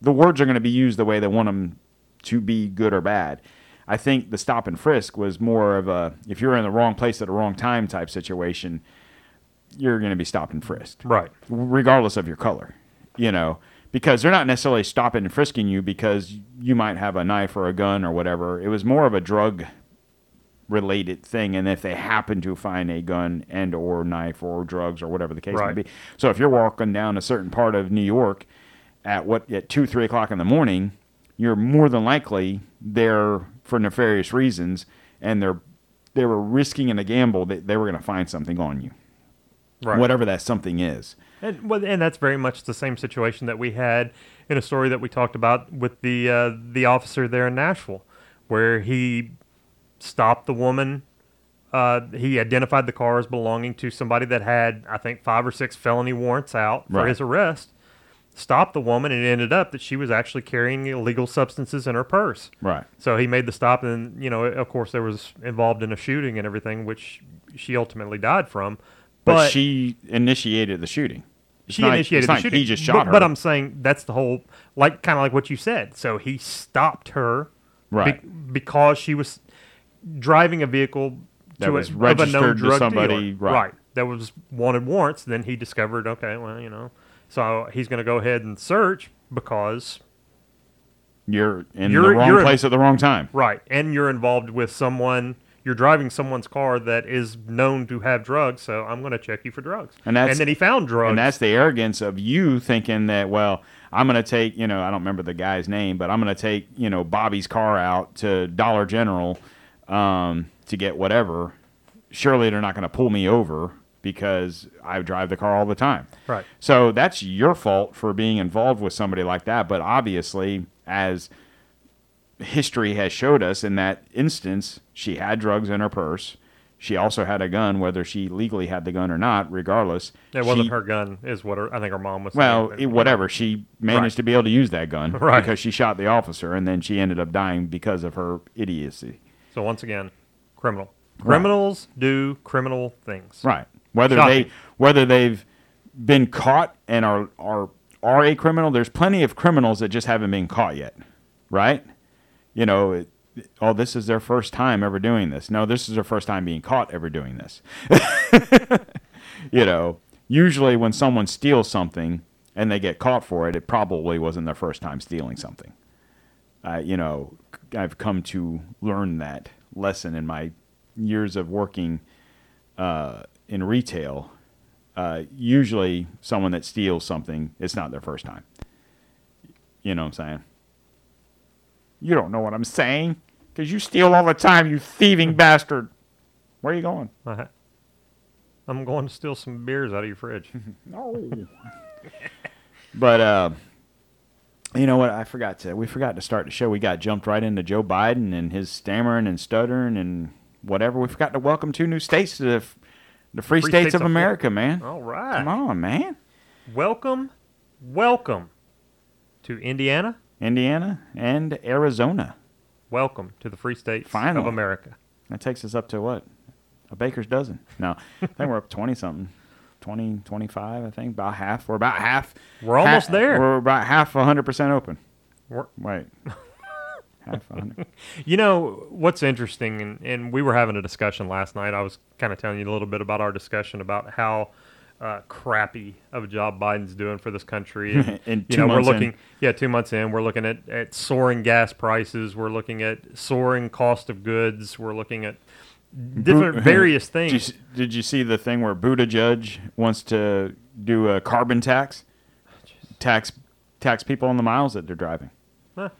the words are going to be used the way they want them to be good or bad i think the stop and frisk was more of a if you're in the wrong place at the wrong time type situation you're going to be stopped and frisked Right. regardless of your color, you know, because they're not necessarily stopping and frisking you because you might have a knife or a gun or whatever. It was more of a drug related thing and if they happen to find a gun and or knife or drugs or whatever the case Right. may be so if you're walking down a certain part of new york at what at two three o'clock in the morning you're more than likely there for nefarious reasons and they're they were risking in a gamble that they were going to find something on you Right. whatever that something is And, well, and that's very much the same situation that we had in a story that we talked about with the uh, the officer there in Nashville, where he stopped the woman. Uh, he identified the car as belonging to somebody that had, I think, five or six felony warrants out for Right. his arrest. Stopped the woman, and it ended up that she was actually carrying illegal substances in her purse. right So he made the stop, and you know, of course, there was involved in a shooting and everything, which she ultimately died from. But, she initiated the shooting. It's she not- initiated the shooting. He just but, shot her. But I'm saying that's the whole, like, kind of like what you said. So he stopped her, be- Right. because she was driving a vehicle That to was a, of a registered known to drug somebody, dealer. right. That was wanted warrants. Then he discovered, okay, well, you know, so he's going to go ahead and search because you're in You're- the wrong you're in- place at the wrong time. right, and you're involved with someone. You're driving someone's car that is known to have drugs, so I'm going to check you for drugs. And that's- and then he found drugs. And that's the arrogance of you thinking that, well, I'm going to take, you know, I don't remember the guy's name, but I'm going to take, you know, Bobby's car out to Dollar General um, to get whatever. Surely they're not going to pull me over because I drive the car all the time. Right. So that's your fault for being involved with somebody like that. But obviously, as history has showed us in that instance, she had drugs in her purse. She also had a gun, whether she legally had the gun or not, regardless. It wasn't she- her gun, is what her, I think her mom was Well, saying. it- whatever. She managed Right. to be able to use that gun Right. because she shot the officer, and then she ended up dying because of her idiocy. So once again, criminal. Criminals do criminal things. Right. Whether Shocking. they whether they've been caught and are are are a criminal, there's plenty of criminals that just haven't been caught yet. Right? You know, it, oh, this is their first time ever doing this. No, this is their first time being caught ever doing this. you know, usually when someone steals something and they get caught for it, it probably wasn't their first time stealing something. Uh, you know, I've come to learn that lesson in my years of working uh, in retail. Uh, usually, someone that steals something, it's not their first time. You know what I'm saying? You don't know what I'm saying because you steal all the time, you thieving bastard. Where are you going? I- I'm going to steal some beers out of your fridge. No. but uh, you know what? I forgot to. We forgot to start the show. We got jumped right into Joe Biden and his stammering and stuttering and whatever. We forgot to welcome two new states to the, the free, states, of America, man. All right. Come on, man. Welcome, welcome to Indiana. Indiana and Arizona. Welcome to the free states Finally. of America. That takes us up to what? A baker's dozen. No, I think we're up 20 something. 20, 25, I think. About half. We're about half. We're almost ha- there. We're about half 100% open. We're- Wait. half 100. You know what's interesting, and, and we were having a discussion last night. I was kind of telling you a little bit about our discussion about how uh, crappy of a job Biden's doing for this country. And, In you two know, we're months in. looking, yeah, two months in, we're looking at, at soaring gas prices. We're looking at soaring cost of goods. We're looking at different various Did you, things. did you see the thing where Buttigieg wants to do a carbon tax? Tax tax people on the miles that they're driving. Huh,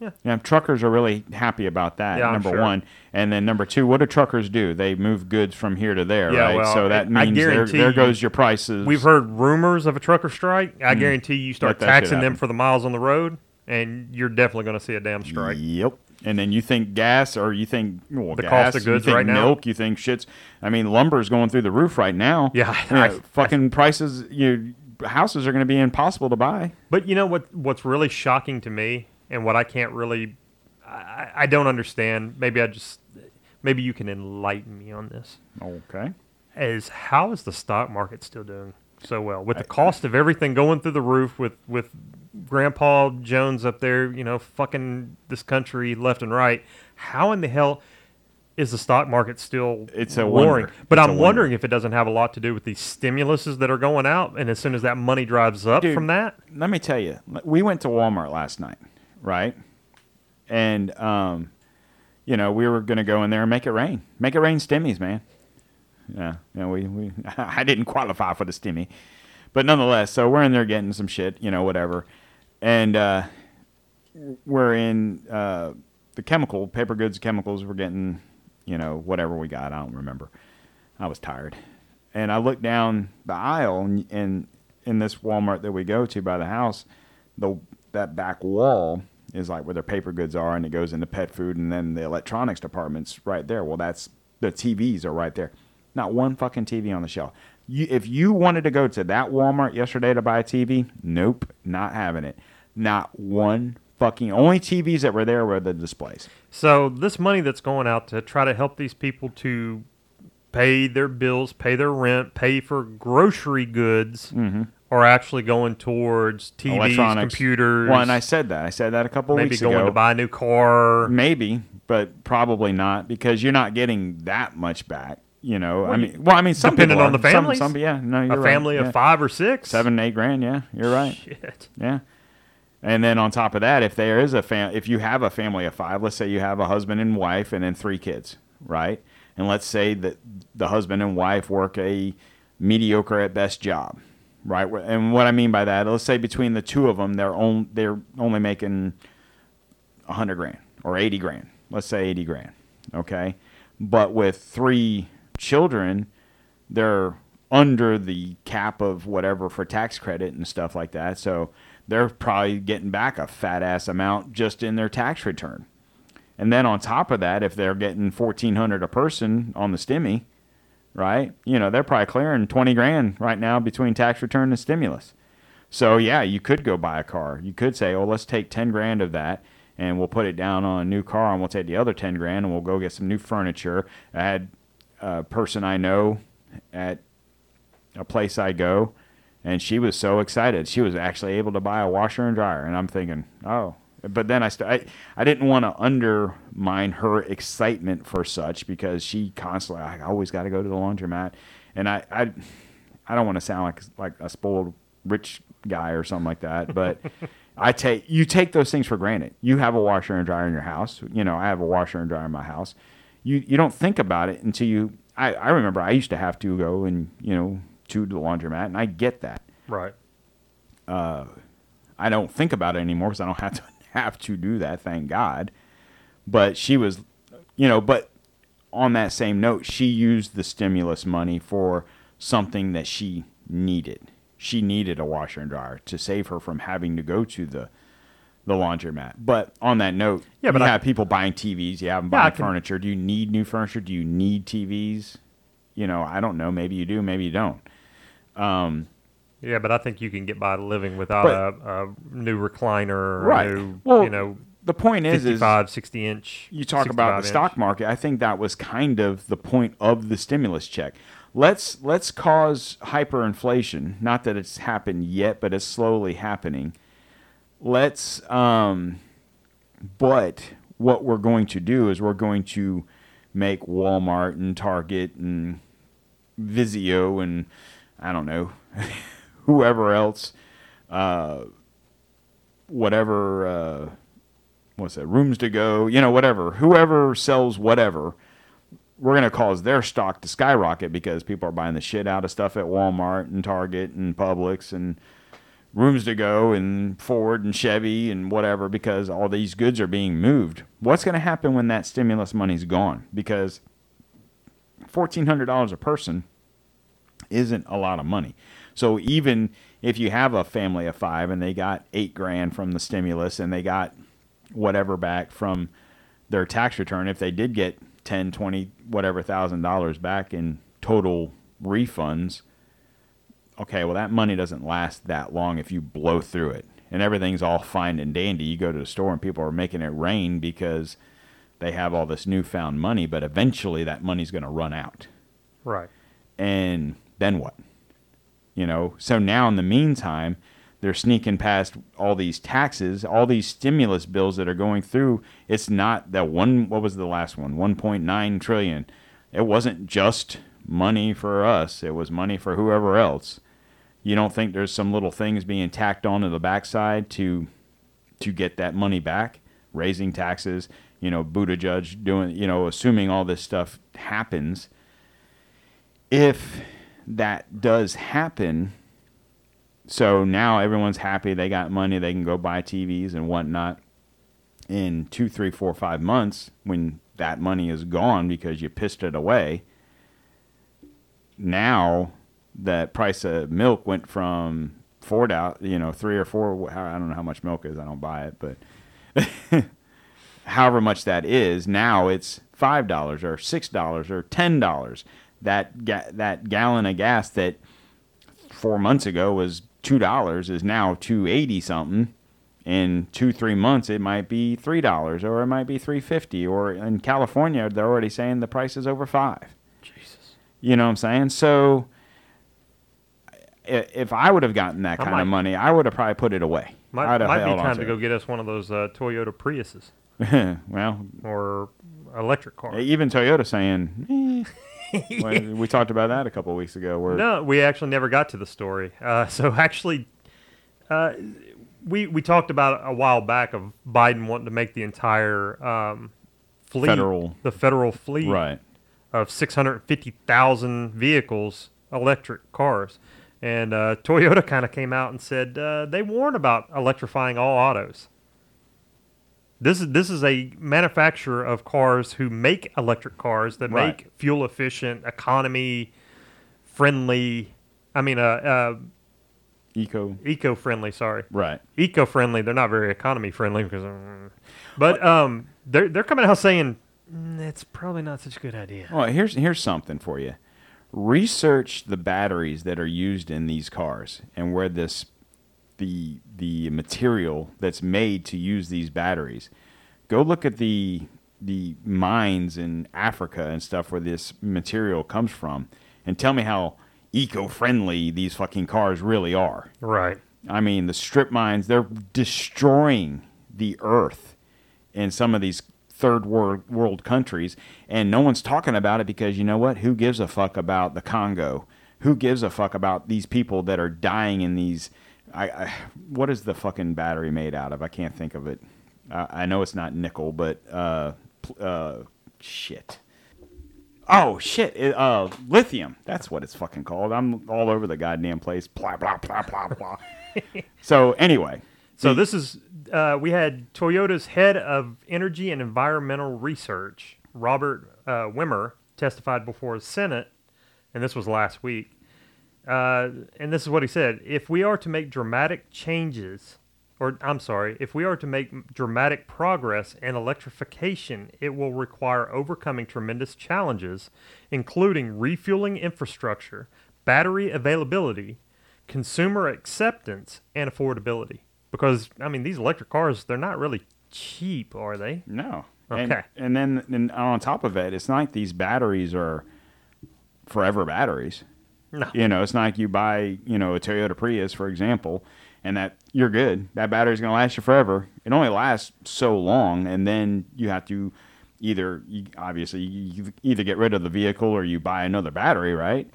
yeah. Yeah, truckers are really happy about that. Yeah, number sure. one, and then number two, what do truckers do? They move goods from here to there, Yeah, right? well, so that I means there, there goes your prices. We've heard rumors of a trucker strike. I guarantee you start Mm. Let that shit taxing them for the miles on the road, and you're definitely going to see a damn strike. Yep. And then you think gas, or you think well, The gas, cost of goods you think right now? milk, you think shits. I mean, lumber's going through the roof right now. Yeah, You know, I- fucking prices. You houses are going to be impossible to buy. But you know what? What's really shocking to me, and what I can't really, I, I don't understand. Maybe I just, maybe you can enlighten me on this. Okay. Is how is the stock market still doing so well with the cost of everything going through the roof? With with Grandpa Jones up there, you know, fucking this country left and right. How in the hell? Is the stock market still It's a roaring? wonder. But It's I'm wonder. wondering if it doesn't have a lot to do with these stimuluses that are going out, and as soon as that money drives up Dude, from that, let me tell you, we went to Walmart last night, right? And um, you know, we were to go in there and make it rain, make it rain stimmies, man. Yeah, you know, we, we I didn't qualify for the stimmy, but nonetheless, so we're in there getting some shit, you know, whatever, and uh, we're in uh, the chemical paper goods chemicals. We're getting, you know, whatever we got. I don't remember. I was tired, and I looked down the aisle, and, and in this Walmart that we go to by the house, the that back wall is like where their paper goods are, and it goes into pet food, and then the electronics department's right there. Well, that's the TVs are right there. Not one fucking TV on the shelf. You, if you wanted to go to that Walmart yesterday to buy a TV, nope, not having it. Not one fucking. Only TVs that were there were the displays. So this money that's going out to try to help these people to pay their bills, pay their rent, pay for grocery goods, mm-hmm. Are actually going towards TVs. Electronics. computers. Well, and I said that. I said that a couple maybe weeks ago. Maybe going to buy a new car. Maybe, but probably not because you're not getting that much back. You know, I mean, well, I mean, some depending on the Some- Some, yeah, no, you're a family right. of yeah. five or six, seven, eight grand. Yeah, you're right. Shit. Yeah, and then on top of that, if there is a fam, if you have a family of five, let's say you have a husband and wife and then three kids, right? And let's say that the husband and wife work a mediocre at best job, right? And what I mean by that, let's say between the two of them, they're on, they're only making a hundred grand or eighty grand. Let's say eighty grand, okay? But with three children, they're under the cap of whatever for tax credit and stuff like that. So they're probably getting back a fat ass amount just in their tax return. And then on top of that, if they're getting fourteen hundred a person on the stimmy, right? You know, they're probably clearing twenty grand right now between tax return and stimulus. So yeah, you could go buy a car. You could say, "Oh, let's take ten grand of that, and we'll put it down on a new car, and we'll take the other ten grand, and we'll go get some new furniture." I had a person I know at a place I go, and she was so excited. She was actually able to buy a washer and dryer, and I'm thinking, "Oh, But then I, st- I I didn't want to undermine her excitement for such because she constantly I always got to go to the laundromat, and I I, I don't want to sound like like a spoiled rich guy or something like that, but I take you take those things for granted. You have a washer and dryer in your house. You know, I have a washer and dryer in my house. You you don't think about it until you. I, I remember I used to have to go and you know to the laundromat, and I get that. Right. Uh, I don't think about it anymore because I don't have to have to do that. Thank God. But she was, you know, but on that same note, she used the stimulus money for something that she needed. She needed a washer and dryer to save her from having to go to the the laundromat. But on that note, Yeah, but you I- have people buying TVs. You have them Yeah, buying can- furniture. Do you need new furniture? Do you need TVs? You know, I don't know. Maybe you do. Maybe you don't. Um, Yeah, but I think you can get by living without But- a, a new recliner, or Right. a new, Well, you know, The point is, is 55, 60 inch. you talk about the 65 stock market. I think that was kind of the point of the stimulus check. Let's let's cause hyperinflation. Not that it's happened yet, but it's slowly happening. Let's um but what we're going to do is we're going to make Walmart and Target and Vizio and I don't know whoever else uh whatever uh what's that rooms to go you know whatever whoever sells whatever we're going to cause their stock to skyrocket because people are buying the shit out of stuff at Walmart and Target and Publix and rooms to go and Ford and Chevy and whatever because all these goods are being moved. What's going to happen when that stimulus money's gone? Because $1,400 a person isn't a lot of money. So even if you have a family of five and they got eight grand from the stimulus and they got whatever back from their tax return, if they did get 10, 20, whatever thousand dollars back in total refunds, okay, well, that money doesn't last that long if you blow through it and everything's all fine and dandy. You go to the store and people are making it rain because they have all this newfound money, but eventually that money's going to run out Right. and then what? You know, so now in the meantime, they're sneaking past all these taxes, all these stimulus bills that are going through. It's not that one. What was the last one? One point nine trillion. It wasn't just money for us. It was money for whoever else. You don't think there's some little things being tacked on to the backside to to get that money back? Raising taxes, you know, Buttigieg doing, you know, assuming all this stuff happens if that does happen, so now everyone's happy, they got money, they can go buy TVs and whatnot. In two, three, four, five months, when that money is gone because you pissed it away, now the price of milk went from four dollars, you know, three or four. I don't know how much milk is. I don't buy it, but however much that is, now it's five dollars or six dollars or ten dollars. That ga- that gallon of gas that four months ago was two dollars is now two eighty something. In two three months, it might be three dollars or it might be three fifty. Or in California, they're already saying the price is over five. Jesus. You know what I'm saying? So if I would have gotten that kind might- of money, I would have probably put it away. Might, might be time to it. go get us one of those uh, Toyota Priuses well, or electric car. even Toyota saying, eh. Well, we talked about that a couple of weeks ago. Where No, we actually never got to the story. Uh, so actually, uh, we we talked about a while back of Biden wanting to make the entire um, fleet, Federal- the federal fleet, right, of six hundred fifty thousand vehicles, electric cars, and uh, Toyota kind of came out and said uh, they warn about electrifying all autos. This is this is a manufacturer of cars who make electric cars that Right. make fuel efficient, economy friendly. I mean, uh, uh, eco, eco friendly. Sorry, right. eco friendly. They're not very economy friendly because, uh, but um, they're they're coming out saying "Mm, it's probably not such a good idea. Well, here's here's something for you. Research the batteries that are used in these cars and where this the the material that's made to use these batteries. Go look at the the mines in Africa and stuff where this material comes from and tell me how eco-friendly these fucking cars really are. Right. I mean, the strip mines, they're destroying the earth in some of these third world world countries, and no one's talking about it because you know what? Who gives a fuck about the Congo? Who gives a fuck about these people that are dying in these? I, I what is the fucking battery made out of? I can't think of it. Uh, I know it's not nickel, but uh, uh, shit. Oh shit! It, uh, lithium. That's what it's fucking called. I'm all over the goddamn place. Blah blah blah blah blah. so anyway, So this is uh, we had Toyota's head of energy and environmental research, Robert uh, Wimmer, testified before the Senate, and this was last week. Uh, and this is what he said: If we are to make dramatic changes, or I'm sorry, if we are to make dramatic progress in electrification, it will require overcoming tremendous challenges, including refueling infrastructure, battery availability, consumer acceptance, and affordability. Because I mean, these electric cars, they're not really cheap, are they? No. And, Okay. and then and on top of it, it's not like these batteries are forever batteries. No. You know, it's not like you buy, you know, a Toyota Prius, for example, and that you're good. That battery's going to last you forever. It only lasts so long, and then you have to either, you, obviously, you either get rid of the vehicle or you buy another battery, right?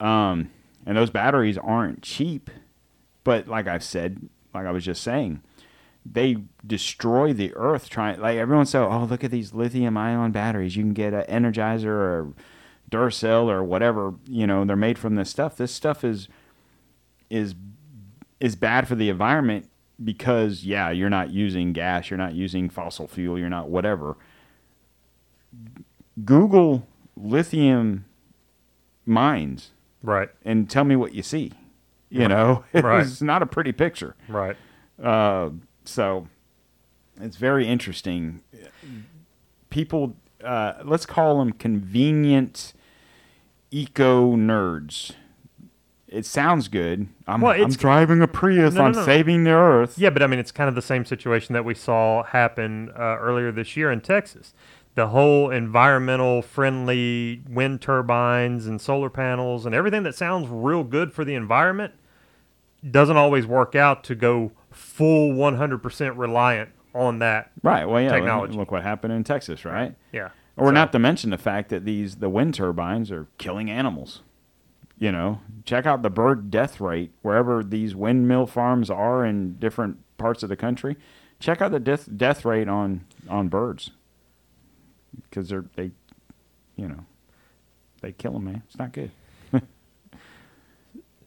Um, and those batteries aren't cheap. But like I've said, like I was just saying, they destroy the earth trying like everyone said oh look at these lithium ion batteries you can get an energizer or duracell or whatever you know they're made from this stuff this stuff is is is bad for the environment because yeah you're not using gas you're not using fossil fuel you're not whatever google lithium mines Right. and tell me what you see you know Right. it's not a pretty picture Right. uh, so it's very interesting. People, uh, let's call them convenient eco nerds. It sounds good. I'm, Well, I'm driving a Prius. No, no, I'm no. saving the earth. Yeah, but I mean, it's kind of the same situation that we saw happen uh, earlier this year in Texas. The whole environmental friendly wind turbines and solar panels and everything that sounds real good for the environment doesn't always work out to go full 100% reliant on that. Right. Well, yeah. Technology. Look what happened in Texas, right? Yeah. Or So- not to mention the fact that these the wind turbines are killing animals. You know, check out the bird death rate wherever these windmill farms are in different parts of the country. Check out the death death rate on on birds because they're they, you know, they kill them, man. It's not good.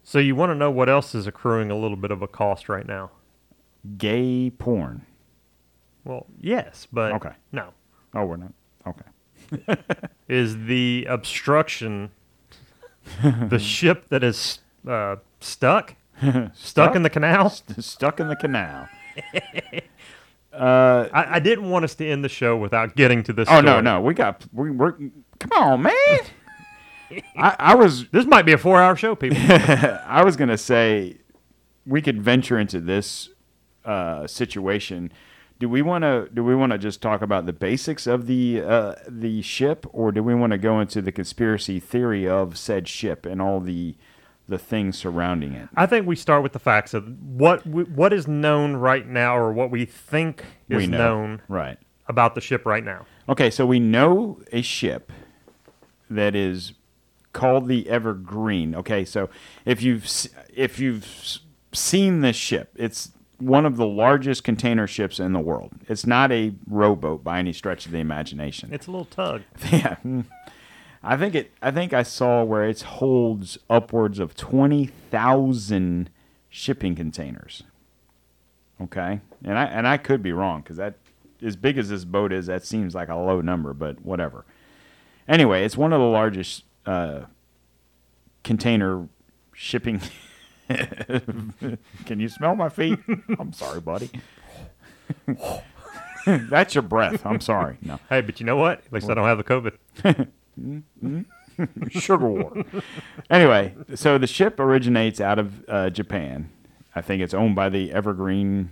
So you want to know what else is accruing a little bit of a cost right now? Gay porn. Well, yes, but Okay. no. Oh, we're not okay. Is the obstruction the ship that is uh, stuck? stuck in the canal? Stuck in the canal. I, I didn't want us to end the show without getting to this. Oh no, story. no, we got we, we're come on, man. I, I was This might be a four-hour show, people. I was gonna say we could venture into this uh, situation. Do we want to? Do we want to just talk about the basics of the uh, the ship, or do we want to go into the conspiracy theory of said ship and all the the things surrounding it? I think we start with the facts of what what is known right now, or what we think is we know, known right? about the ship right now. Okay, so we know a ship that is called the Evergreen. Okay, so if you've if you've seen this ship, it's one of the largest container ships in the world. It's not a rowboat by any stretch of the imagination. It's a little tug. yeah. I think it I think I saw where it holds upwards of 20,000 shipping containers. Okay? And I and I could be wrong cuz that as big as this boat is, that seems like a low number, but whatever. Anyway, it's one of the largest uh, container shipping Can you smell my feet? I'm sorry, buddy. That's your breath. I'm sorry. No. Hey, but you know what? At least I don't have the COVID. sugar war. anyway, so the ship originates out of uh, Japan. I think it's owned by the Evergreen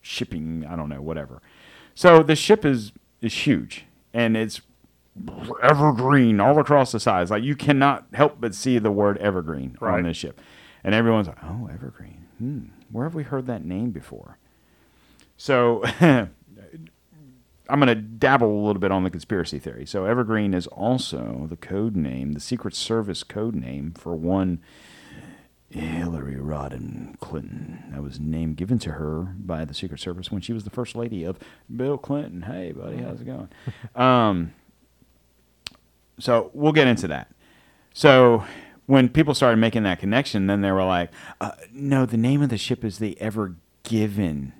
Shipping. I don't know, whatever. So the ship is is huge, and it's evergreen all across the sides. Like you cannot help but see the word evergreen on this ship, and everyone's like, "Oh, evergreen. Hmm, where have we heard that name before?" So I'm going to dabble a little bit on the conspiracy theory. So Evergreen is also the code name, the Secret Service code name for one Hillary Rodham Clinton. That was a name given to her by the Secret Service when she was the first lady of Bill Clinton. Hey, buddy, how's it going? um, so we'll get into that. So when people started making that connection, then they were like, uh, "No, the name of the ship is the Ever Given."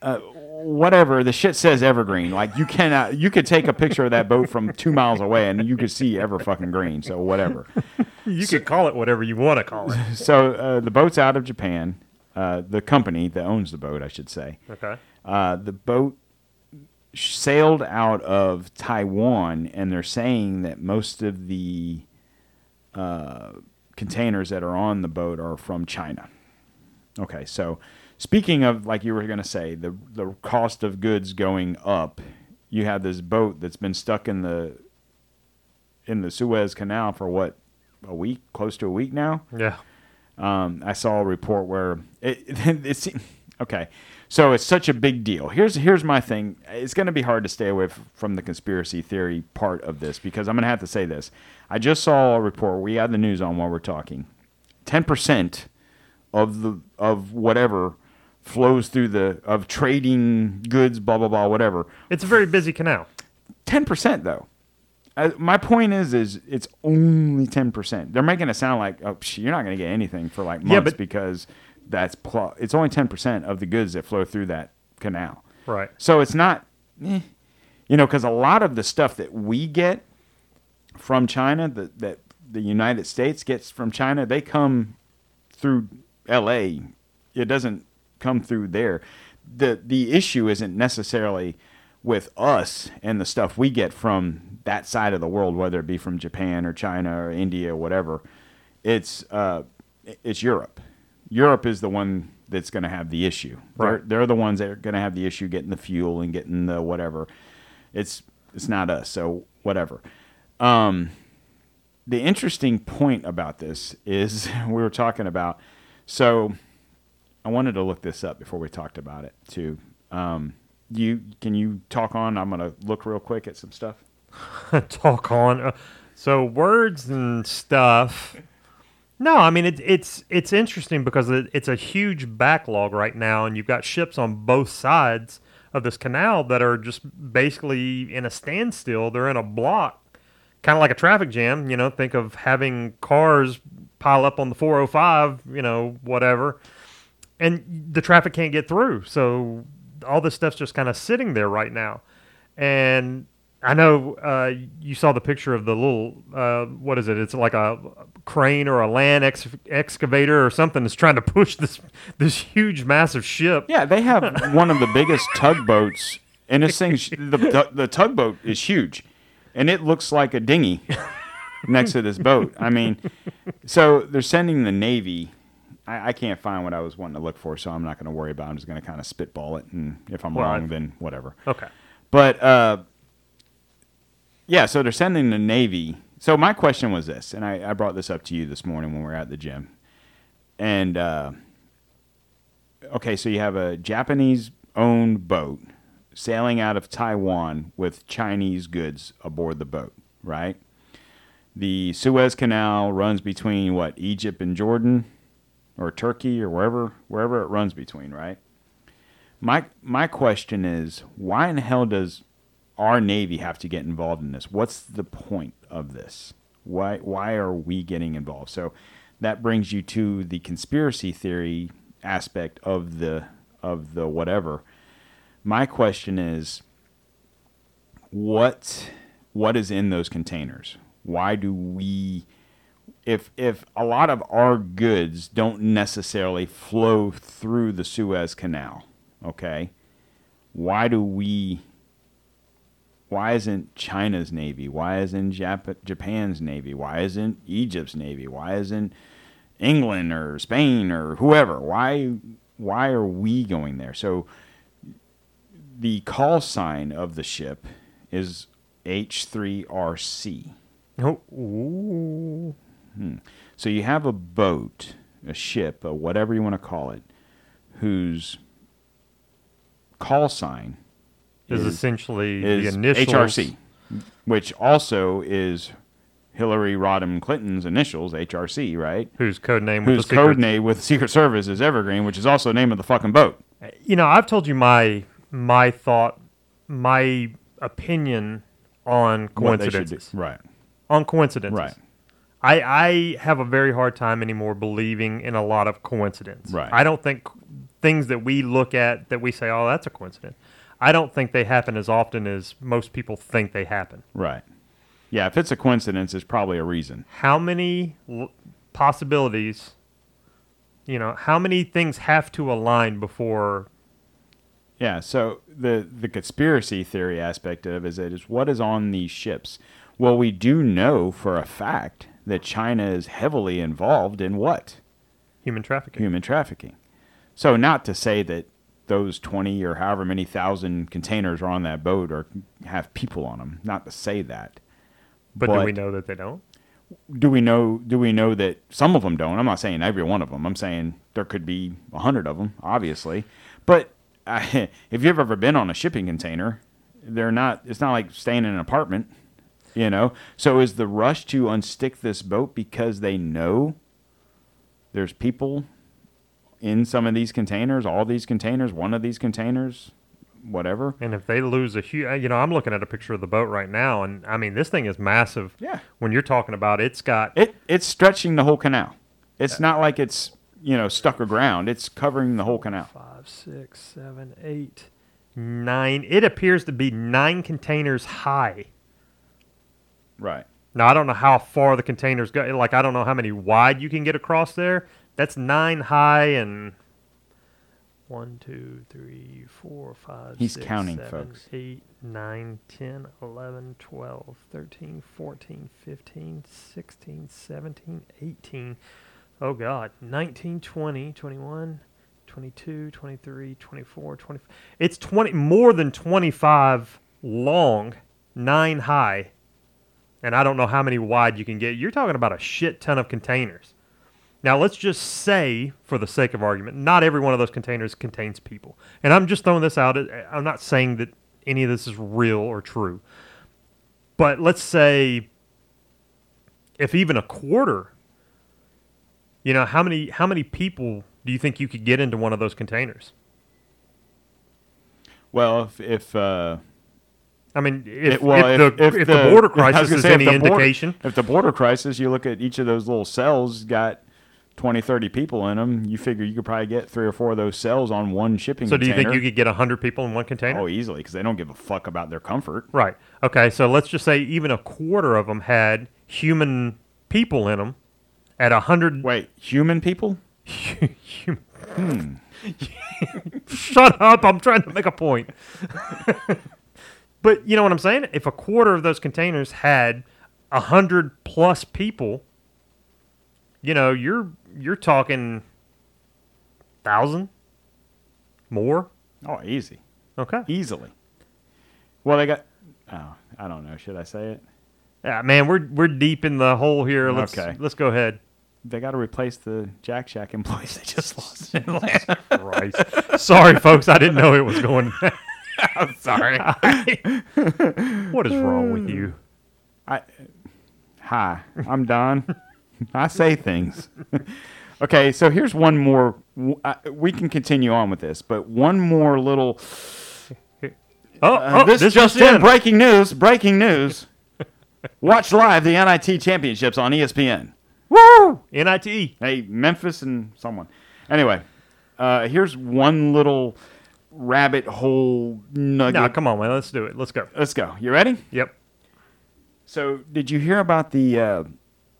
Uh, whatever the shit says Evergreen. Like you cannot, you could take a picture of that boat from two miles away and you could see Ever fucking Green. So whatever. You could call it whatever you want to call it. So uh, the boat's out of Japan. Uh, the company that owns the boat, I should say. Okay. Uh, the boat sailed out of Taiwan, and they're saying that most of the uh, containers that are on the boat are from China. Okay, so speaking of, like you were going to say, the the cost of goods going up, you have this boat that's been stuck in the in the Suez Canal for what a week, close to a week now. Yeah. Um, I saw a report where it, it's okay. So it's such a big deal. Here's here's my thing. It's going to be hard to stay away f- from the conspiracy theory part of this because I'm going to have to say this. I just saw a report. We had the news on while we're talking. Ten percent of the of whatever flows through the of trading goods, blah blah blah, whatever. It's a very busy canal. Ten percent though. Uh, my point is, is it's only ten percent. They're making it sound like oh, psh, you're not going to get anything for like months Yeah, but- because that's pl- it's only ten percent of the goods that flow through that canal. Right. So it's not, eh, you know, because a lot of the stuff that we get from China, that that the United States gets from China, they come through L.A. It doesn't come through there. the The issue isn't necessarily with us and the stuff we get from that side of the world, whether it be from Japan or China or India or whatever. It's uh, it's Europe. Europe is the one that's going to have the issue. They're, Right. they're the ones that are going to have the issue getting the fuel and getting the whatever. It's it's not us, so whatever. Um, the interesting point about this is we were talking about. So I wanted to look this up before we talked about it too. Um, you can you talk on? I'm gonna look real quick at some stuff. talk on. So words and stuff. No, I mean it, it's it's interesting because it, it's a huge backlog right now, and you've got ships on both sides of this canal that are just basically in a standstill. They're in a block, kind of like a traffic jam. You know, think of having cars pile up on the 405. You know, whatever, and the traffic can't get through. So all this stuff's just kind of sitting there right now. And I know uh, you saw the picture of the little uh, what is it? It's like a crane or a land ex- excavator or something that's trying to push this this huge massive ship. Yeah, they have one of the biggest tugboats, and this thing, the, the the tugboat is huge, and it looks like a dinghy next to this boat. I mean, so they're sending the Navy. I, I can't find what I was wanting to look for, so I'm not going to worry about. it. I'm just going to kind of spitball it, and if I'm Well, wrong, then whatever. Okay. But uh, yeah, so they're sending the Navy. So my question was this, and I, I brought this up to you this morning when we were at the gym. And uh, okay, so you have a Japanese owned boat sailing out of Taiwan with Chinese goods aboard the boat, right? The Suez Canal runs between what Egypt and Jordan, or Turkey, or wherever wherever it runs between, right? My my question is, why in the hell does our Navy have to get involved in this? What's the point of this? Why why are we getting involved? So that brings you to the conspiracy theory aspect of the of the whatever. My question is what what is in those containers? Why do we if if a lot of our goods don't necessarily flow through the Suez Canal, okay? Why do we why isn't China's navy? Why isn't Jap- Japan's navy? Why isn't Egypt's navy? Why isn't England or Spain or whoever? Why why are we going there? So the call sign of the ship is H3RC. Oh, ooh. Hmm. So you have a boat, a ship, a whatever you want to call it, whose call sign Is, is- essentially is the initials. HRC, which also is Hillary Rodham Clinton's initials, HRC, right? Whose code name with Whose the secret- code name with Secret Service is Evergreen, which is also the name of the fucking boat. You know, I've told you my my thought, my opinion on What they should do. coincidences. Right. On coincidences. Right. I, I have a very hard time anymore believing in a lot of coincidence. Right. I don't think things that we look at that we say, oh, that's a coincidence. I don't think they happen as often as most people think they happen. Right. Yeah, if it's a coincidence, it's probably a reason. How many l- possibilities, you know, how many things have to align before Yeah, so the the conspiracy theory aspect of it is that is what is on these ships. Well, we do know for a fact that China is heavily involved in what? human trafficking? Human trafficking. So not to say that those 20 or however many thousand containers are on that boat or have people on them, not to say that. But, do we know that they don't? do we know do we know that some of them don't i'm not saying every one of them i'm saying there could be a hundred of them obviously but I, if you've ever been on a shipping container they're not it's not like staying in an apartment you know so is the rush to unstick this boat because they know there's people in some of these containers all these containers one of these containers whatever And if they lose a huge, uh, you know, I'm looking at a picture of the boat right now, and I mean, this thing is massive. Yeah. When you're talking about, it's got it it's stretching the whole canal it's not like it's you know stuck aground it's covering the whole canal five, six, seven, eight, nine. It appears to be nine containers high. right Now I don't know how far the containers go. Like I don't know how many wide you can get across there. That's nine high and one, two, three, four, five, He's six, counting, seven, folks. eight, nine, 10, 11, 12, 13, 14, 15, 16, 17, 18. Oh God, 19, 20, 21, 22, 23, 24, 25. It's 20 more than 25 long, 9 high. And I don't know how many wide you can get. You're talking about a shit ton of containers. Now, let's just say, for the sake of argument, not every one of those containers contains people. And I'm just throwing this out. I'm not saying that any of this is real or true. But let's say if even a quarter, you know, how many how many people do you think you could get into one of those containers? Well, if, if uh, I mean, if, it- well, if, the, if, the, border crisis is say, if any border- indication, if the border crisis, you look at each of those little cells, got 20, 30 people in them. You figure you could probably get three or four of those cells on one shipping. so do you think you could get 100 people in one container? Oh, easily, because they don't give a fuck about their comfort. Right. Okay. So let's just say even a quarter of them had human people in them at a hundred. Wait, human people? Hum- hmm. Shut up! I'm trying to make a point. but you know what I'm saying? If a quarter of those containers had a hundred plus people, you know, you're you're talking thousand more. Oh, easy, Okay. easily. Well, they got. Oh, I don't know. Should I say it? Yeah, man, we're we're deep in the hole here. Let's Okay. let's go ahead. They got to replace the Jack Shack employees they just lost in Atlanta. Christ. Sorry, folks. I didn't know it was going. I'm sorry. what is wrong with you? I, hi, I'm Don. I say things. okay, so here's one more. uh, We can continue on with this, but one more little. Oh, Uh, oh this, this just in. in. Breaking news! Breaking news! Watch live the NIT championships on ESPN. Woo! NIT. Hey, Memphis and someone. Anyway, uh, here's one little rabbit hole nugget. No, come on, man. Let's do it. Let's go. Let's go. You ready? Yep. So, did you hear about the uh,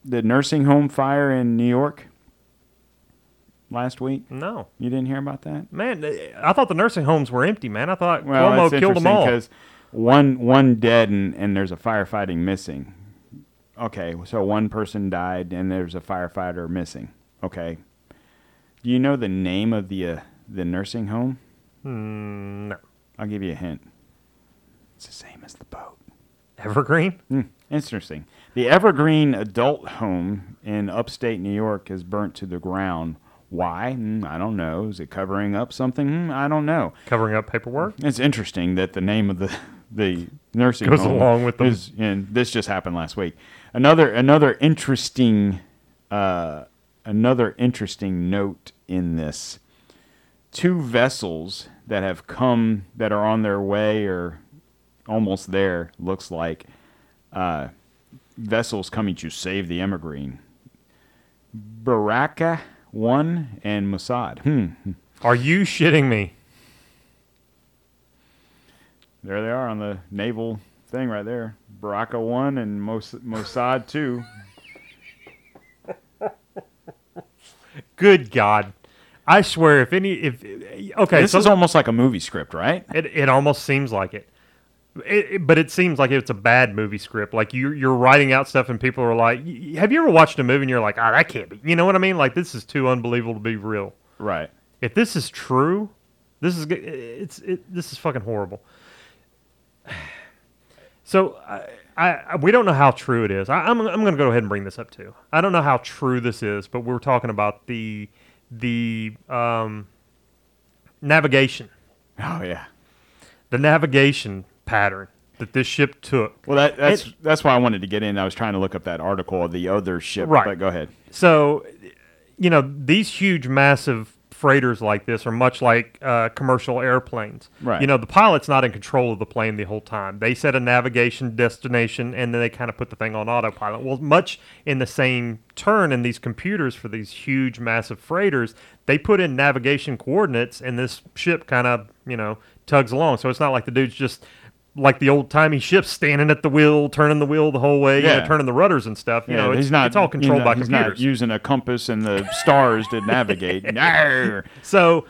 the nursing home fire in New York last week? No, You didn't hear about that? man. I thought the nursing homes were empty, man. I thought Well, Cuomo it's killed them all. because one one dead and, and there's a firefighting missing. Okay, so one person died and there's a firefighter missing. Okay, do you know the name of the uh, the nursing home? Mm, no. I'll give you a hint. It's the same as the boat. Evergreen. Hmm, interesting. The Evergreen Adult Home in upstate New York is burnt to the ground Why? Mm, I don't know. Is it covering up something? Mm, I don't know. Covering up paperwork. It's interesting that the name of the the nursing Goes home along with them. is, and this just happened last week. Another another interesting uh, another interesting note in this: two vessels that have come that are on their way or almost there. Looks like uh, vessels coming to save the Evergreen. Baraka one and Mossad. Hmm. Are you shitting me? There they are on the naval thing right there. Baraka one and Mos- Mossad two. Good God. I swear, if any, if okay, this so is almost like a movie script, right? It it almost seems like it. It, but it seems like it's a bad movie script. Like you you're writing out stuff and people are like, "Have you ever watched a movie and you're like, oh, that can't be." You know what I mean? Like this is too unbelievable to be real. Right. If this is true, this is it's it, this is fucking horrible. So I, I we don't know how true it is. I, I'm I'm going to go ahead and bring this up too. I don't know how true this is, but we're talking about the the um, navigation, Oh yeah. the navigation pattern that this ship took. Well, that, that's It- that's why I wanted to get in. I was trying to look up that article of the other ship. Right. But go ahead. So, you know, these huge, massive freighters like this are much like uh, commercial airplanes. Right. You know, the pilot's not in control of the plane the whole time. They set a navigation destination and then they kind of put the thing on autopilot. Well, much in the same turn in these computers for these huge, massive freighters, they put in navigation coordinates and this ship kind of, you know, tugs along. So it's not like the dude's just like the old timey ships standing at the wheel, turning the wheel the whole way, you know, Yeah. turning the rudders and stuff. You Yeah, know, it's, he's not. it's all controlled you know, by he's computers. not using a compass and the stars to navigate. So,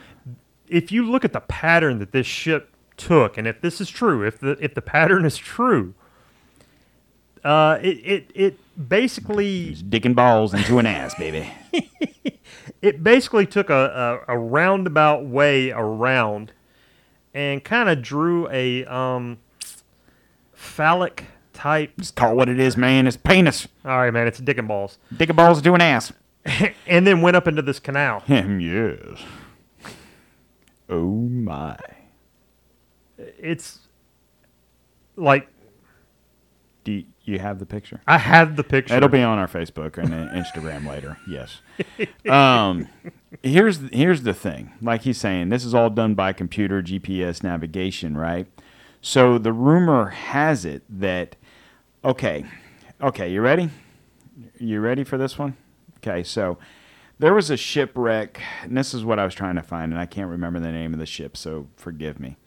if you look at the pattern that this ship took, and if this is true, if the if the pattern is true, uh, it it it basically Digging balls into an ass, baby. it basically took a, a, a roundabout way around, and kind of drew a um, phallic type. Just call it what it is, man. It's penis. All right, man, it's dick and balls, Digging balls into an ass. and then went up into this canal. Yes. Oh my. It's like Do you, you have the picture? I have the picture. It'll be on our Facebook and Instagram later. Yes. Um, here's here's the thing. Like he's saying, this is all done by computer GPS navigation, right? So the rumor has it that okay, okay, you ready? You ready for this one? Okay, so there was a shipwreck, and this is what I was trying to find, and I can't remember the name of the ship, so forgive me.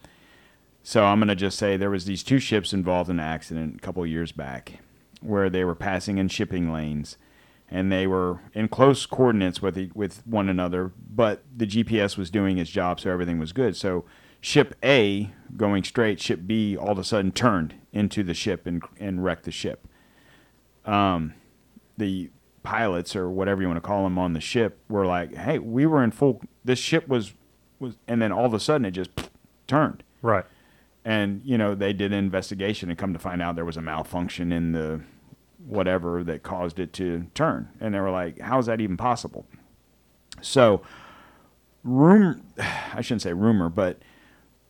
So I'm going to just say there was these two ships involved in an accident a couple years back where they were passing in shipping lanes and they were in close coordinates with with one another, but the GPS was doing its job so everything was good. So ship A going straight, ship B all of a sudden turned into the ship and and wrecked the ship. Um the pilots or whatever you want to call them on the ship were like, "Hey, we were in full this ship was was and then all of a sudden it just turned." right. and you know they did an investigation and come to find out there was a malfunction in the whatever that caused it to turn and they were like how is that even possible so rumor i shouldn't say rumor but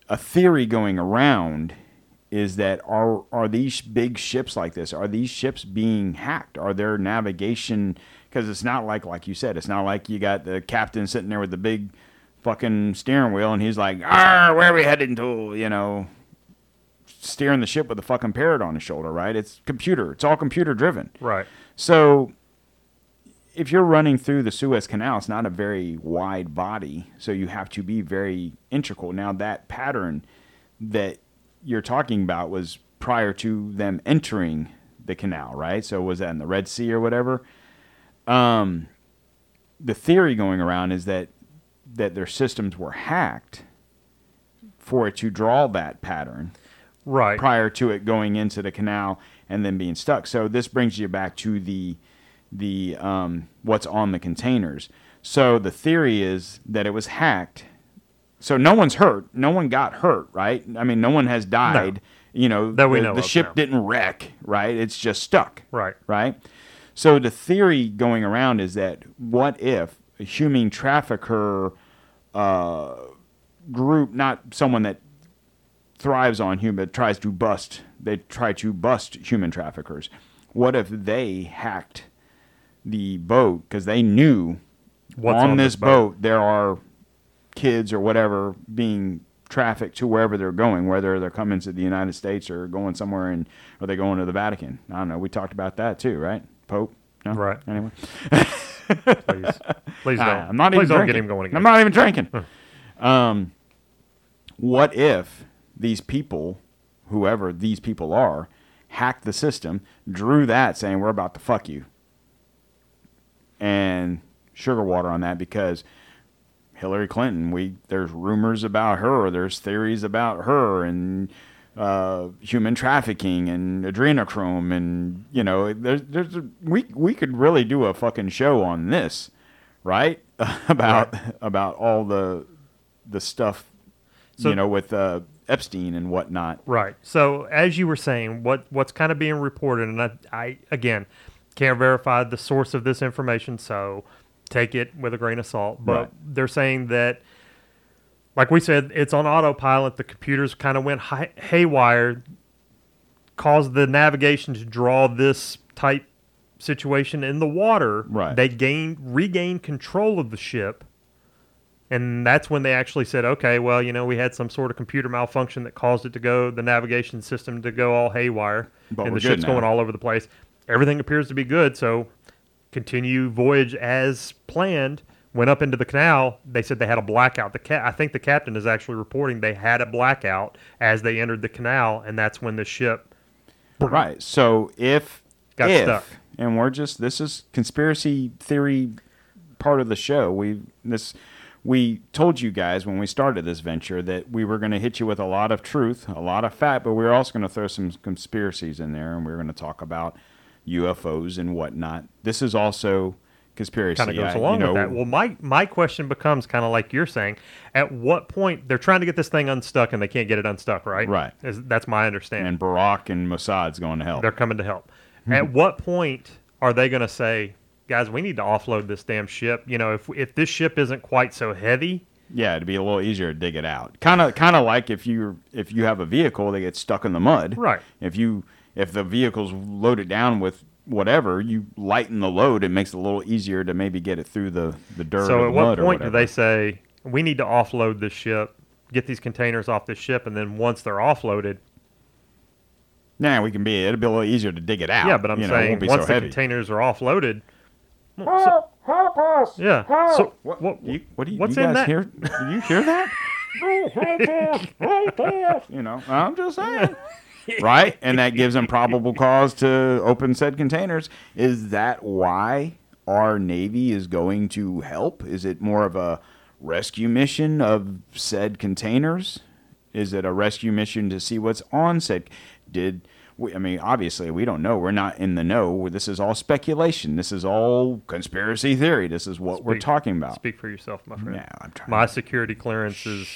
a theory going around is that are are these big ships like this are these ships being hacked? Are their navigation because it's not like like you said it's not like you got the captain sitting there with the big fucking steering wheel and he's like ah where are we heading to? You know steering the ship with a fucking parrot on his shoulder right? It's computer it's all computer driven. Right. so if you're running through the Suez Canal, it's not a very wide body, so you have to be very integral. Now that pattern that you're talking about was prior to them entering the canal, right? So was that in the Red Sea or whatever? Um, the theory going around is that that their systems were hacked for it to draw that pattern Right. prior to it going into the canal and then being stuck. So this brings you back to the the um, what's on the containers. So the theory is that it was hacked. So no one's hurt. No one got hurt, right? I mean, no one has died. You know, That we the, know the of, ship no. didn't wreck, right? It's just stuck Right. right? So the theory going around is that what if a human trafficker uh, group, not someone that thrives on human, tries to bust. They try to bust human traffickers. What if they hacked the boat because they knew What's on, on this boat? boat? there are kids or whatever being trafficked to wherever they're going, whether they're coming to the United States or going somewhere and or they going to the Vatican. I don't know. We talked about that too, right? Pope. No? Right. Anyway, Please, please don't. I- I'm not please even don't drinking. get him going again. I'm not even drinking. um, what if these people, whoever these people are, hacked the system, drew that saying we're about to fuck you, and sugar water on that because Hillary Clinton, we there's rumors about her, there's theories about her, and uh, human trafficking and adrenochrome, and you know, there's there's a, we we could really do a fucking show on this, right? about about all the the stuff, So- you know, with uh, Epstein and whatnot. Right. So as you were saying, what what's kind of being reported, and I, I again can't verify the source of this information, so take it with a grain of salt. But Right. they're saying that, like we said, it's on autopilot. The computers kind of went hi- haywire, caused the navigation to draw this type situation in the water. Right. They gained regained control of the ship. And that's when they actually said, okay, well, you know, we had some sort of computer malfunction that caused it to go, the navigation system to go all haywire, But and the ship's now. going all over the place. Everything appears to be good, so continue voyage as planned. Went up into the canal. They said they had a blackout. The ca- I think the captain is actually reporting they had a blackout as they entered the canal, and that's when the ship. Right. So if Got if, stuck. and we're just this is conspiracy theory part of the show. We this we told you guys when we started this venture that we were going to hit you with a lot of truth, a lot of fact, but we were also going to throw some conspiracies in there, and we were going to talk about UFOs and whatnot. This is also conspiracy. kind of goes I- along you know, with that. Well, my my question becomes kind of like you're saying: At what point they're trying to get this thing unstuck and they can't get it unstuck, right? Right. Is, that's my understanding. and Barack and Mossad's going to help. they're coming to help. Mm-hmm. At what point are they going to say, "Guys, we need to offload this damn ship"? You know, if if this ship isn't quite so heavy, Yeah, it'd be a little easier to dig it out. Kind of, kind of like if you if you have a vehicle that gets stuck in the mud. Right. If you if the vehicle's loaded down with whatever, you lighten the load. It makes it a little easier to maybe get it through the the dirt. so or at what mud point do they say we need to offload this ship, get these containers off this ship, and then once they're offloaded, Nah, we can be. It'll be a little easier to dig it out. yeah. But I'm you saying won't once so the heavy. containers are offloaded. well, so- yeah. So What, what, you, what do you, what's you in guys that? hear? Do you hear that? you know, I'm just saying. right? And that gives them probable cause to open said containers. Is that why our Navy is going to help? Is it more of a rescue mission of said containers? Is it a rescue mission to see what's on said? Did we, I mean, obviously, we don't know. We're not in the know. This is all speculation. This is all conspiracy theory. This is what we're talking about. Speak for yourself, my friend. Yeah, I'm trying. My security clearance is.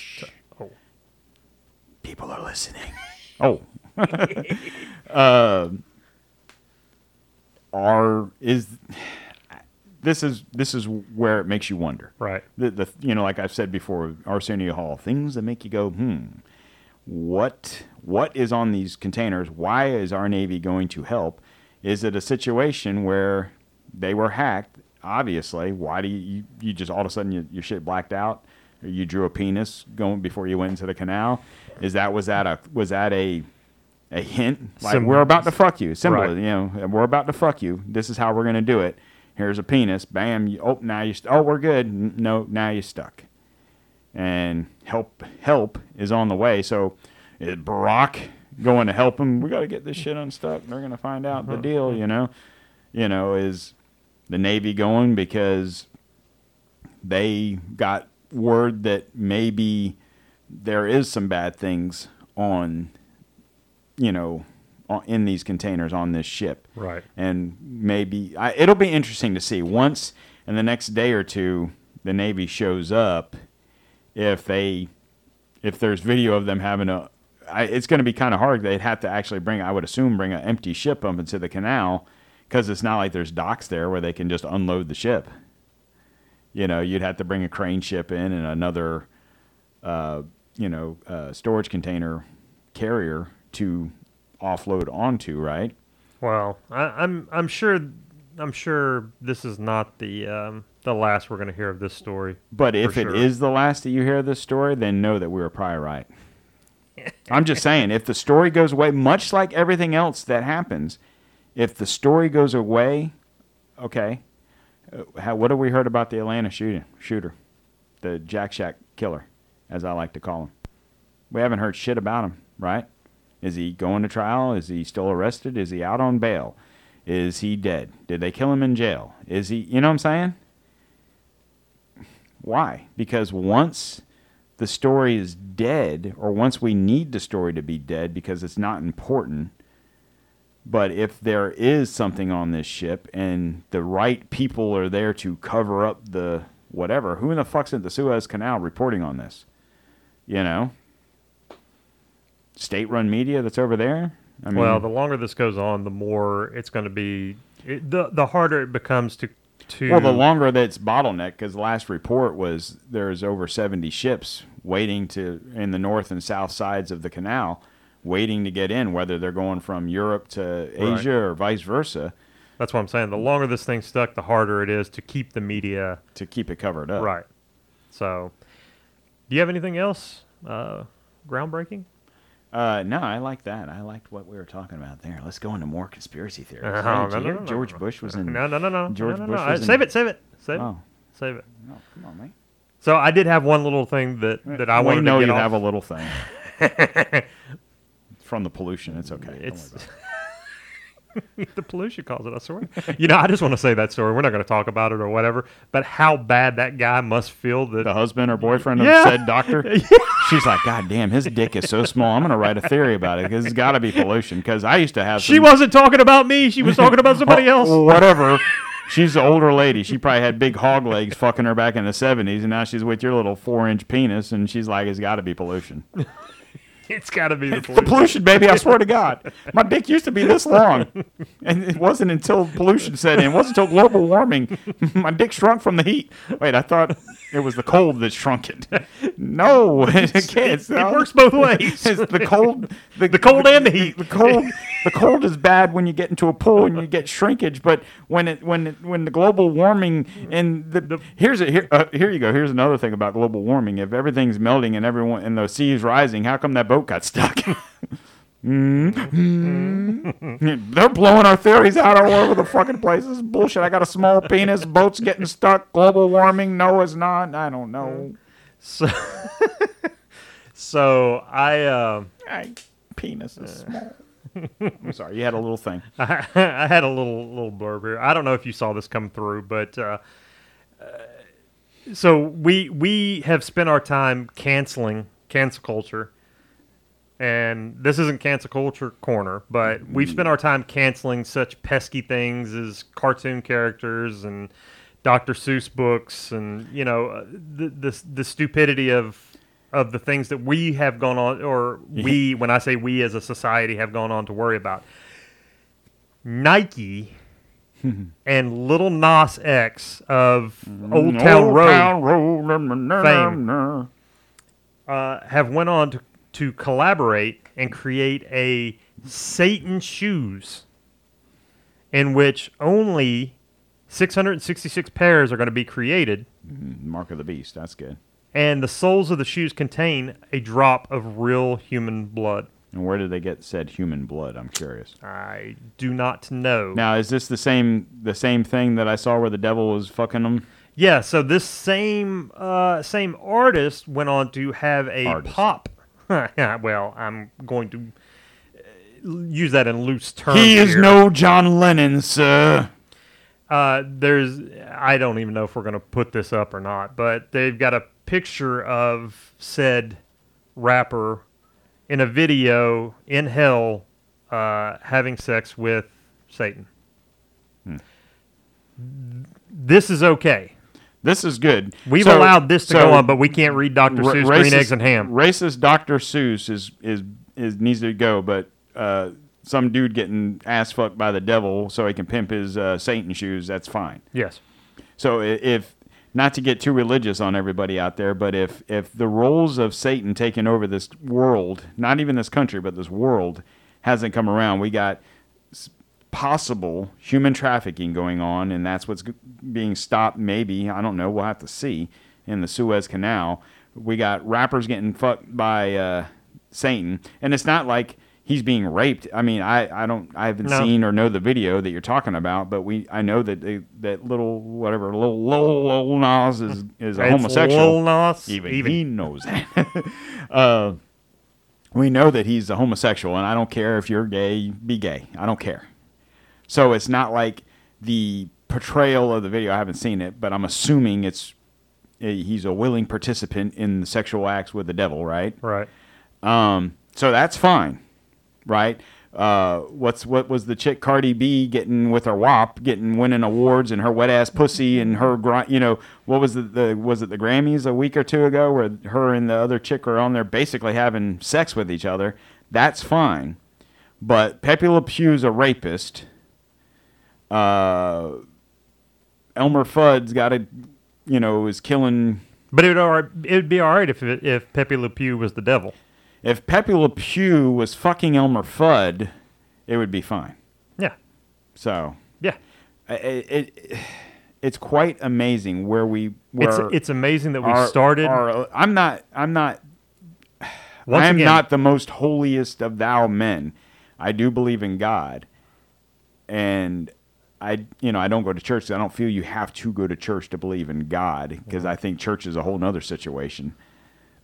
Oh, people are listening. Oh. Uh, are is this is this is where it makes you wonder. right. The, the you know like I've said before, Arsenio Hall things that make you go hmm. What what is on these containers? Why is our Navy going to help? Is it a situation where they were hacked? Obviously, why do you you, you just all of a sudden you, your shit blacked out? Or you drew a penis going before you went into the canal? Is that was that a was that a a hint like we're about to fuck you? Simple, Right. you know, we're about to fuck you. This is how we're gonna do it. Here's a penis. Bam. You, oh, now you. St- oh, we're good. No, now you're stuck. And help, help is on the way. So, is Barack going to help him? We got to get this shit unstuck. They're gonna find out the uh-huh. deal. You know, you know, is the Navy going because they got word that maybe there is some bad things on, you know, in these containers on this ship. Right. and maybe I, it'll be interesting to see. Once in the next day or two the navy shows up if they if there's video of them having a I, it's going to be kind of hard. They'd have to actually bring i would assume bring an empty ship up into the canal because it's not like there's docks there where they can just unload the ship. You know, you'd have to bring a crane ship in and another, uh, you know, uh, storage container carrier to offload onto, right? Well, I, I'm I'm sure I'm sure this is not the um, the last we're going to hear of this story. But if for it sure. is the last that you hear of this story, then know that we were probably right. I'm just saying, if the story goes away, much like everything else that happens, if the story goes away, okay. Uh, how, what have we heard about the Atlanta shooting shooter, the Jack Shack killer, as I like to call him? We haven't heard shit about him, right? Is he going to trial? Is he still arrested? Is he out on bail? Is he dead? Did they kill him in jail? Is he? You know what I'm saying? Why? Because once the story is dead, or once we need the story to be dead because it's not important, but if there is something on this ship and the right people are there to cover up the whatever, who in the fuck's at the Suez Canal reporting on this? You know? State run media that's over there? I mean, well, the longer this goes on, the more it's going to be it, the the harder it becomes to to Well, the longer that's bottleneck, because the last report was there's over 70 ships waiting to in the north and south sides of the canal, waiting to get in, whether they're going from Europe to Right. Asia or vice versa, That's what I'm saying. The longer this thing's stuck, the harder it is to keep the media to keep it covered up. right. So, do you have anything else uh, groundbreaking? Uh, no, I like that. I liked what we were talking about there. Let's go into more conspiracy theories. Oh, Hey, no, no, no, George. Bush was in. No, no, no, no. George Bush was in- Save it, save it, save Oh. it, save it. No, come on, man. So I did have one little thing that that I we wanted know you off. have a little thing. From the pollution. It's okay. It's. the pollution caused it. I swear. you know, I just want to say that story. We're not going to talk about it or whatever. But how bad that guy must feel that the husband or boyfriend Yeah. of said doctor. She's like, God damn, his dick is so small. I'm gonna write a theory about it because it's got to be pollution. Because I used to have. she some- wasn't talking about me. She was talking about somebody else. Whatever. She's an older lady. She probably had big hog legs fucking her back in the 70s, and now she's with your little four inch penis, and she's like, it's got to be pollution. It's got to be the It's the pollution. pollution, baby. I swear to God. My dick used to be this long. And it wasn't until pollution set in. It wasn't until global warming. My dick shrunk from the heat. Wait, I thought it was the cold that shrunk it. No, it can't. It works both ways. It's the cold, the, The cold and the heat. The cold, the cold is bad when you get into a pool and you get shrinkage. But when it, when it, when the global warming and the, here's a here, uh, here you go. Here's another thing about global warming. If everything's melting and everyone and the sea is rising, how come that boat got stuck? Mm. They're blowing our theories out all over the fucking place. This is bullshit. I got a small penis. Boat's getting stuck. Global warming. No, it's not. I don't know. So, so I, uh, I, penis is small. I'm sorry. You had a little thing. I, I had a little little blurb here. I don't know if you saw this come through, but uh, uh, so we we have spent our time canceling cancel culture, and this isn't cancel culture corner, but we've spent our time canceling such pesky things as cartoon characters and Dr. Seuss books, and you know uh, the the, the stupidity of of the things that we have gone on, or we, when I say we as a society, have gone on to worry about. Nike and Little Nas X of Old Town Old Road Town Road, fame. uh, have went on to, to collaborate and create a Satan shoes in which only 666 pairs are going to be created Mark of the Beast. That's good. and the soles of the shoes contain a drop of real human blood. And where did they get said human blood? I'm curious. I do not know. Now, is this the same the same thing that I saw where the devil was fucking them? Yeah, so this same uh, same artist went on to have a Artist. pop. well, I'm going to uh, use that in loose terms. He is here. no John Lennon, sir. Uh, there's I don't even know if we're going to put this up or not, but they've got a picture of said rapper in a video in hell uh, having sex with Satan. Hmm. This is okay. This is good. We've So- allowed this to so go on, but we can't read Dr. Seuss racist, Green Eggs and Ham. Racist Dr. Seuss is is is needs to go, but uh, some dude getting ass fucked by the devil so he can pimp his uh, Satan shoes. That's fine. Yes. So if not to get too religious on everybody out there, but if if the roles of Satan taking over this world, not even this country, but this world, hasn't come around, we got possible human trafficking going on, and that's what's being stopped. Maybe I don't know. We'll have to see in the Suez Canal. We got rappers getting fucked by uh, Satan, and it's not like he's being raped. I mean, I, I don't I haven't No. seen or know the video that you're talking about, but we I know that they, that little whatever little little, little Nas is is a homosexual. Nas, even, even. he knows that. uh, we know that he's a homosexual, and I don't care if you're gay. Be gay. I don't care. So it's not like the portrayal of the video. I haven't seen it, but I'm assuming it's eh, he's a willing participant in the sexual acts with the devil, right? Right. Um, so that's fine, right? Uh, what's what was the chick Cardi B getting with her WAP, getting winning awards and her wet ass pussy and her gri- you know what was it the was it the Grammys a week or two ago where her and the other chick are on there basically having sex with each other. That's fine, but Pepe Le Pew's a rapist. Uh, Elmer Fudd's got a you know is killing But it would all right, it would be all right if it, if Pepe Le Pew was the devil. If Pepe Le Pew was fucking Elmer Fudd, it would be fine. Yeah. So Yeah. it, it it's quite amazing where we where It's it's amazing that we our- started. our- I'm not I'm not Once I am again- not the most holiest of thou men. I do believe in God, and I you know I don't go to church. I don't feel you have to go to church to believe in God because I think church is a whole nother situation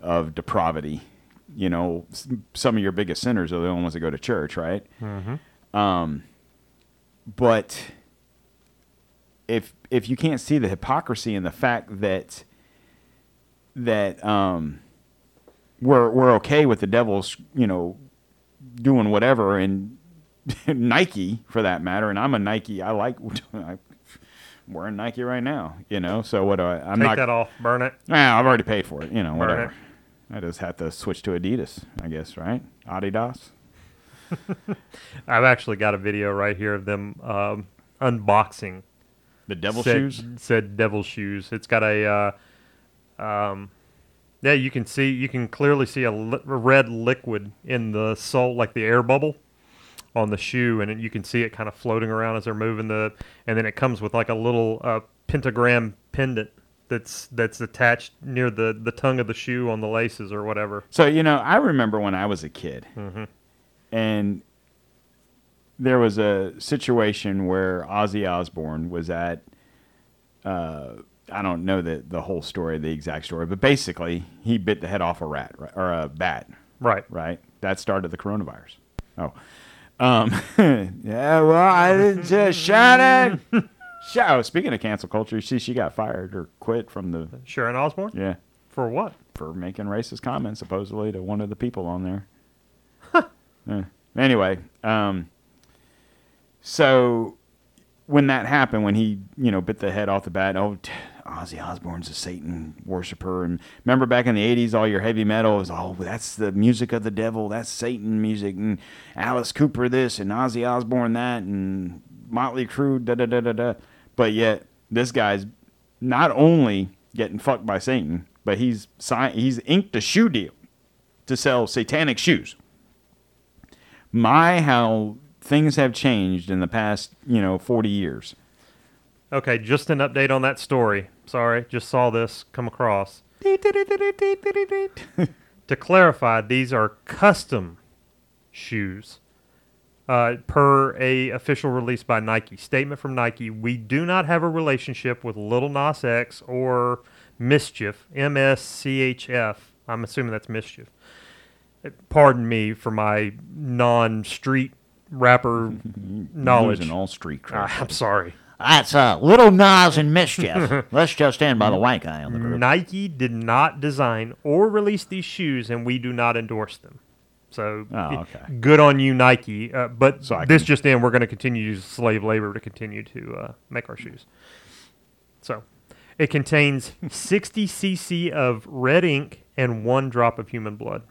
of depravity. You know, some of your biggest sinners are the only ones that go to church, right? Um, but if if you can't see the hypocrisy and the fact that that um, we're we're okay with the devil's you know doing whatever and Nike for that matter, and I'm a Nike. I like I'm wearing Nike right now, you know. So what do I? I'm Take not. that off, burn it. Nah, I've already paid for it. You know, Burn whatever. it. I just had to switch to Adidas, I guess, right? Adidas. I've actually got a video right here of them um, unboxing The devil said, shoes. Said devil shoes. It's got a, uh, um, yeah, you can see, you can clearly see a, li- a red liquid in the sole, like the air bubble on the shoe, and you can see it kind of floating around as they're moving the, and then it comes with like a little uh, pentagram pendant that's that's attached near the the tongue of the shoe on the laces or whatever. So you know, I remember when I was a kid, and there was a situation where Ozzy Osbourne was at. Uh, I don't know the the whole story, the exact story, but basically he bit the head off a rat right, or a bat. Right. Right. That started the coronavirus. Oh. Um, yeah. Well, I didn't just shut it. Oh, speaking of cancel culture, you see, she got fired or quit from the Sharon Osbourne yeah for what? for making racist comments supposedly to one of the people on there. Huh. Yeah. Anyway, um, so when that happened, when he you know bit the head off the bat, oh, Ozzy Osbourne's a Satan worshiper, and remember back in the '80s, all your heavy metal was oh that's the music of the devil, that's Satan music, and Alice Cooper this and Ozzy Osbourne that, and Motley Crue da da da da da. But yet this guy's not only getting fucked by Satan, but he's signed, he's inked a shoe deal to sell satanic shoes. My how things have changed in the past, you know, 40 years. Okay, just an update on that story. Sorry, just saw this come across. to clarify, these are custom shoes. Uh, per a official release by Nike. Statement from Nike: We do not have a relationship with Little Nas X or Mischief. M S C H F. I'm assuming that's Mischief. Uh, Pardon me for my non-street rapper knowledge. Losing all street cred. Ah, I'm sorry. That's uh, Little Nas and Mischief. Let's just stand by the white guy on the group. Nike did not design or release these shoes, and we do not endorse them. So, Oh, okay. good on you, Nike. Uh, but So this can- just in, we're going to continue to use slave labor to continue to uh, make our shoes. So, it contains 60 cc of red ink and one drop of human blood.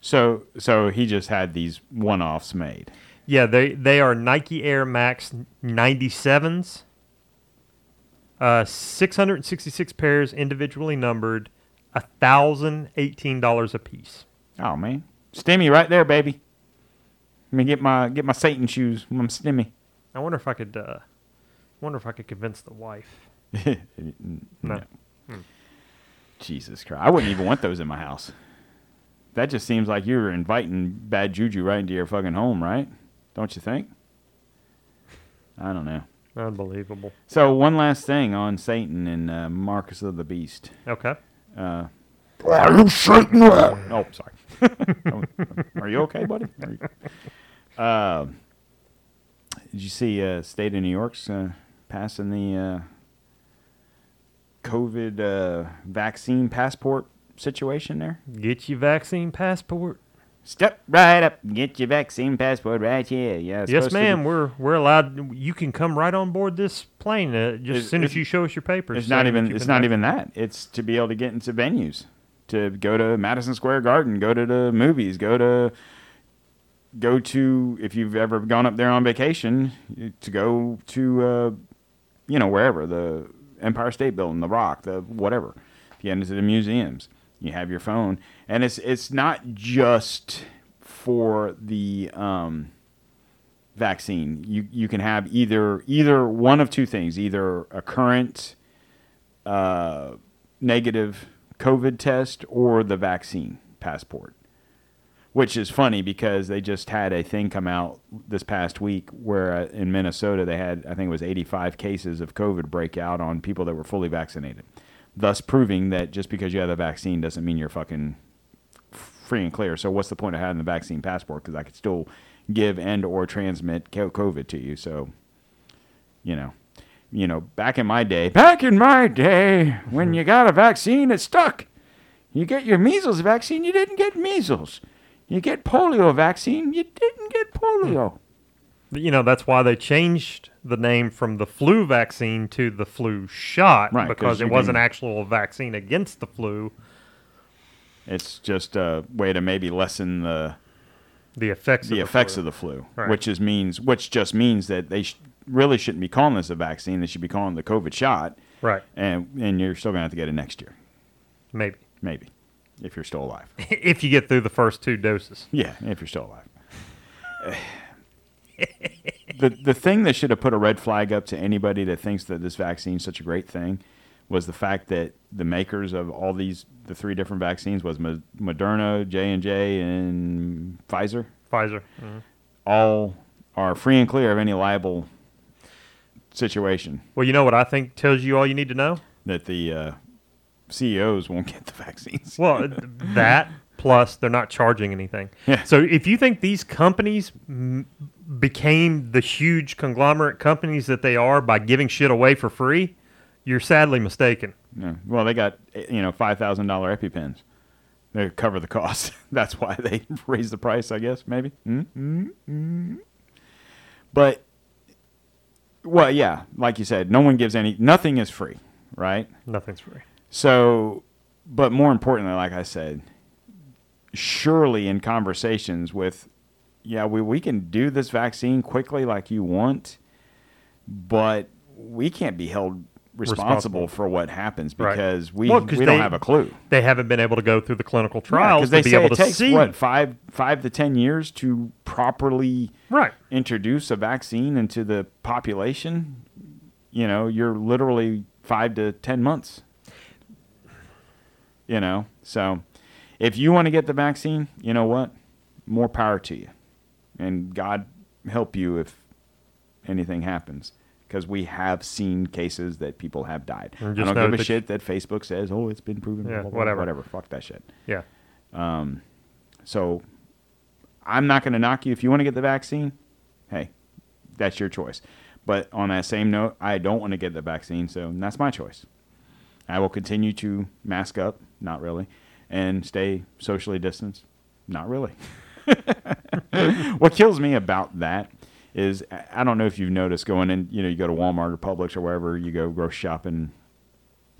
So so he just had these one-offs made. Yeah, they they are Nike Air Max 97s. Uh, 666 pairs individually numbered, $1,018 a piece. Oh man, Stimmy right there, baby. Let me get my get my Satan shoes. I'm Stimmy. I wonder if I could. Uh, wonder if I could convince the wife. No. Jesus Christ, I wouldn't even want those in my house. That just seems like you're inviting bad juju right into your fucking home, right? Don't you think? I don't know. Unbelievable. So one last thing on Satan and uh, Marcus of the Beast. Okay. Uh, Are you Satan? oh, sorry. Are you okay, buddy? Are you- Uh, did you see uh, state of New York's uh, passing the uh, COVID uh, vaccine passport situation there? Get your vaccine passport. Step right up, and get your vaccine passport right here. Yeah, Yes, ma'am. We're we're allowed. You can come right on board this plane uh, just as soon as you show us your papers. It's not even. It's not vac- even that. It's to be able to get into venues, to go to Madison Square Garden, go to the movies, go to go to if you've ever gone up there on vacation, to go to uh, you know wherever the Empire State Building, the Rock, the whatever. If you get into the museums, you have your phone, and it's it's not just for the um, vaccine. You you can have either either one of two things: either a current uh, negative COVID test or the vaccine passport. Which is funny because they just had a thing come out this past week where uh, in Minnesota they had I think it was 85 cases of COVID breakout on people that were fully vaccinated, thus proving that just because you have the vaccine doesn't mean you're fucking free and clear. So what's the point of having the vaccine passport? Because I could still give and or transmit COVID to you. So, you know, you know, back in my day, back in my day, when you got a vaccine, it stuck. You get your measles vaccine, you didn't get measles. You get polio vaccine, you didn't get polio. You know that's why they changed the name from the flu vaccine to the flu shot Right, 'cause because it was an actual vaccine against the flu. It's just a way to maybe lessen the The effects. the of effects flu. of the flu, Right. which is means which just means that they sh- really shouldn't be calling this a vaccine. They should be calling the COVID shot. Right. And and you're still gonna have to get it next year, Maybe maybe, if you're still alive. if you get through the first two doses. Yeah, if you're still alive. the the thing that should have put a red flag up to anybody that thinks that this vaccine is such a great thing was the fact that the makers of all these the three different vaccines was Moderna, J and J, and Pfizer. Pfizer. Mhm. All are free and clear of any liable situation Well, you know what I think tells you all you need to know. that the uh, CEOs won't get the vaccines. Well, that plus they're not charging anything. Yeah. So if you think these companies m- became the huge conglomerate companies that they are by giving shit away for free, you're sadly mistaken. Yeah. Well, they got you know five thousand dollar EpiPens. They cover the cost. That's why they raise the price, I guess. Maybe. Mm-hmm. But well, yeah, like you said, no one gives any. Nothing is free, right? Nothing's free. So, but more importantly, like I said, surely in conversations with, yeah, we, we can do this vaccine quickly like you want, but we can't be held responsible, Responsible. for what happens Right. because we, Well, we don't have a clue. They haven't been able to go through the clinical trials they to be able to takes see. what five five to ten years to properly Right. introduce a vaccine into the population. You know, you're literally five to ten months. You know, so if you want to get the vaccine, you know what? More power to you, and God help you if anything happens. Because we have seen cases that people have died. I don't give a shit that Facebook says, "Oh, it's been proven." Yeah, blah, blah, whatever. Whatever. Fuck that shit. Yeah. Um, so I'm not going to knock you if you want to get the vaccine. Hey, that's your choice. But on that same note, I don't want to get the vaccine, so that's my choice. I will continue to mask up, not really, and stay socially distanced, not really. what kills me about that is I- don't know if you've noticed going in, you know, you go to Walmart or Publix or wherever you go grocery shopping.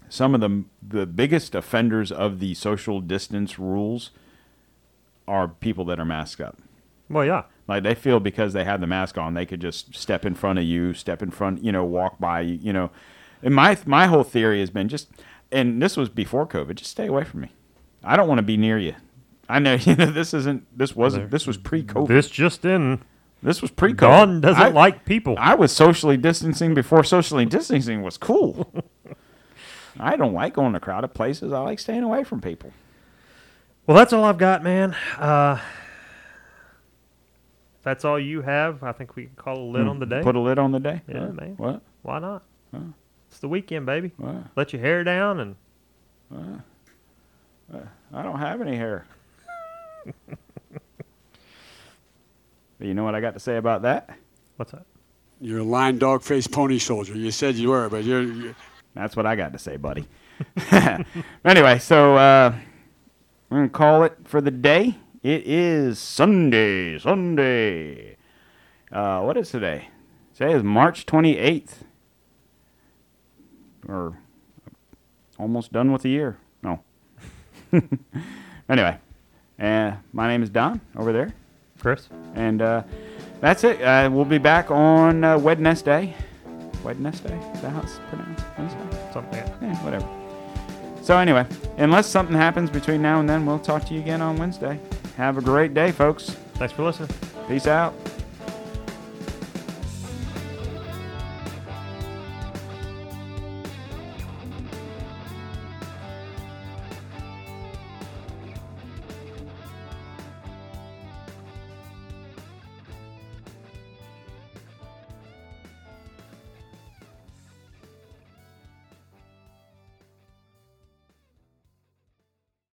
Some of the the biggest offenders of the social distance rules are people that are masked up. Well, yeah. Like they feel because they have the mask on, they could just step in front of you, step in front, you know, walk by, you you know. And my my whole theory has been just, and this was before COVID. Just stay away from me. I don't want to be near you. I know you know this isn't. This wasn't. This was pre-COVID. This just in. This was pre-COVID. Dawn doesn't I- like people. I was socially distancing before socially distancing was cool. I don't like going to crowded places. I like staying away from people. Well, that's all I've got, man. Uh, if that's all you have. I think we can call a lid on the day. Put a lid on the day. Yeah, man. What? Why not? It's the weekend, baby. What? Let your hair down and I don't have any hair. but you know what I got to say about that? what's that? You're a lying dog faced pony soldier. You said you were, but you're. you're That's what I got to say, buddy. anyway, so uh, we're going to call it for the day. It is Sunday. Sunday. Uh, what is today? Today is March 28th. Or almost done with the year. No. anyway, uh, my name is Don over there. Chris? And uh, that's it. Uh, we'll be back on uh, Wednesday. Wednesday? Is that how it's pronounced? Wednesday? Something. Yeah, whatever. So anyway, unless something happens between now and then, we'll talk to you again on Wednesday. Have a great day, folks. Thanks for listening. Peace out.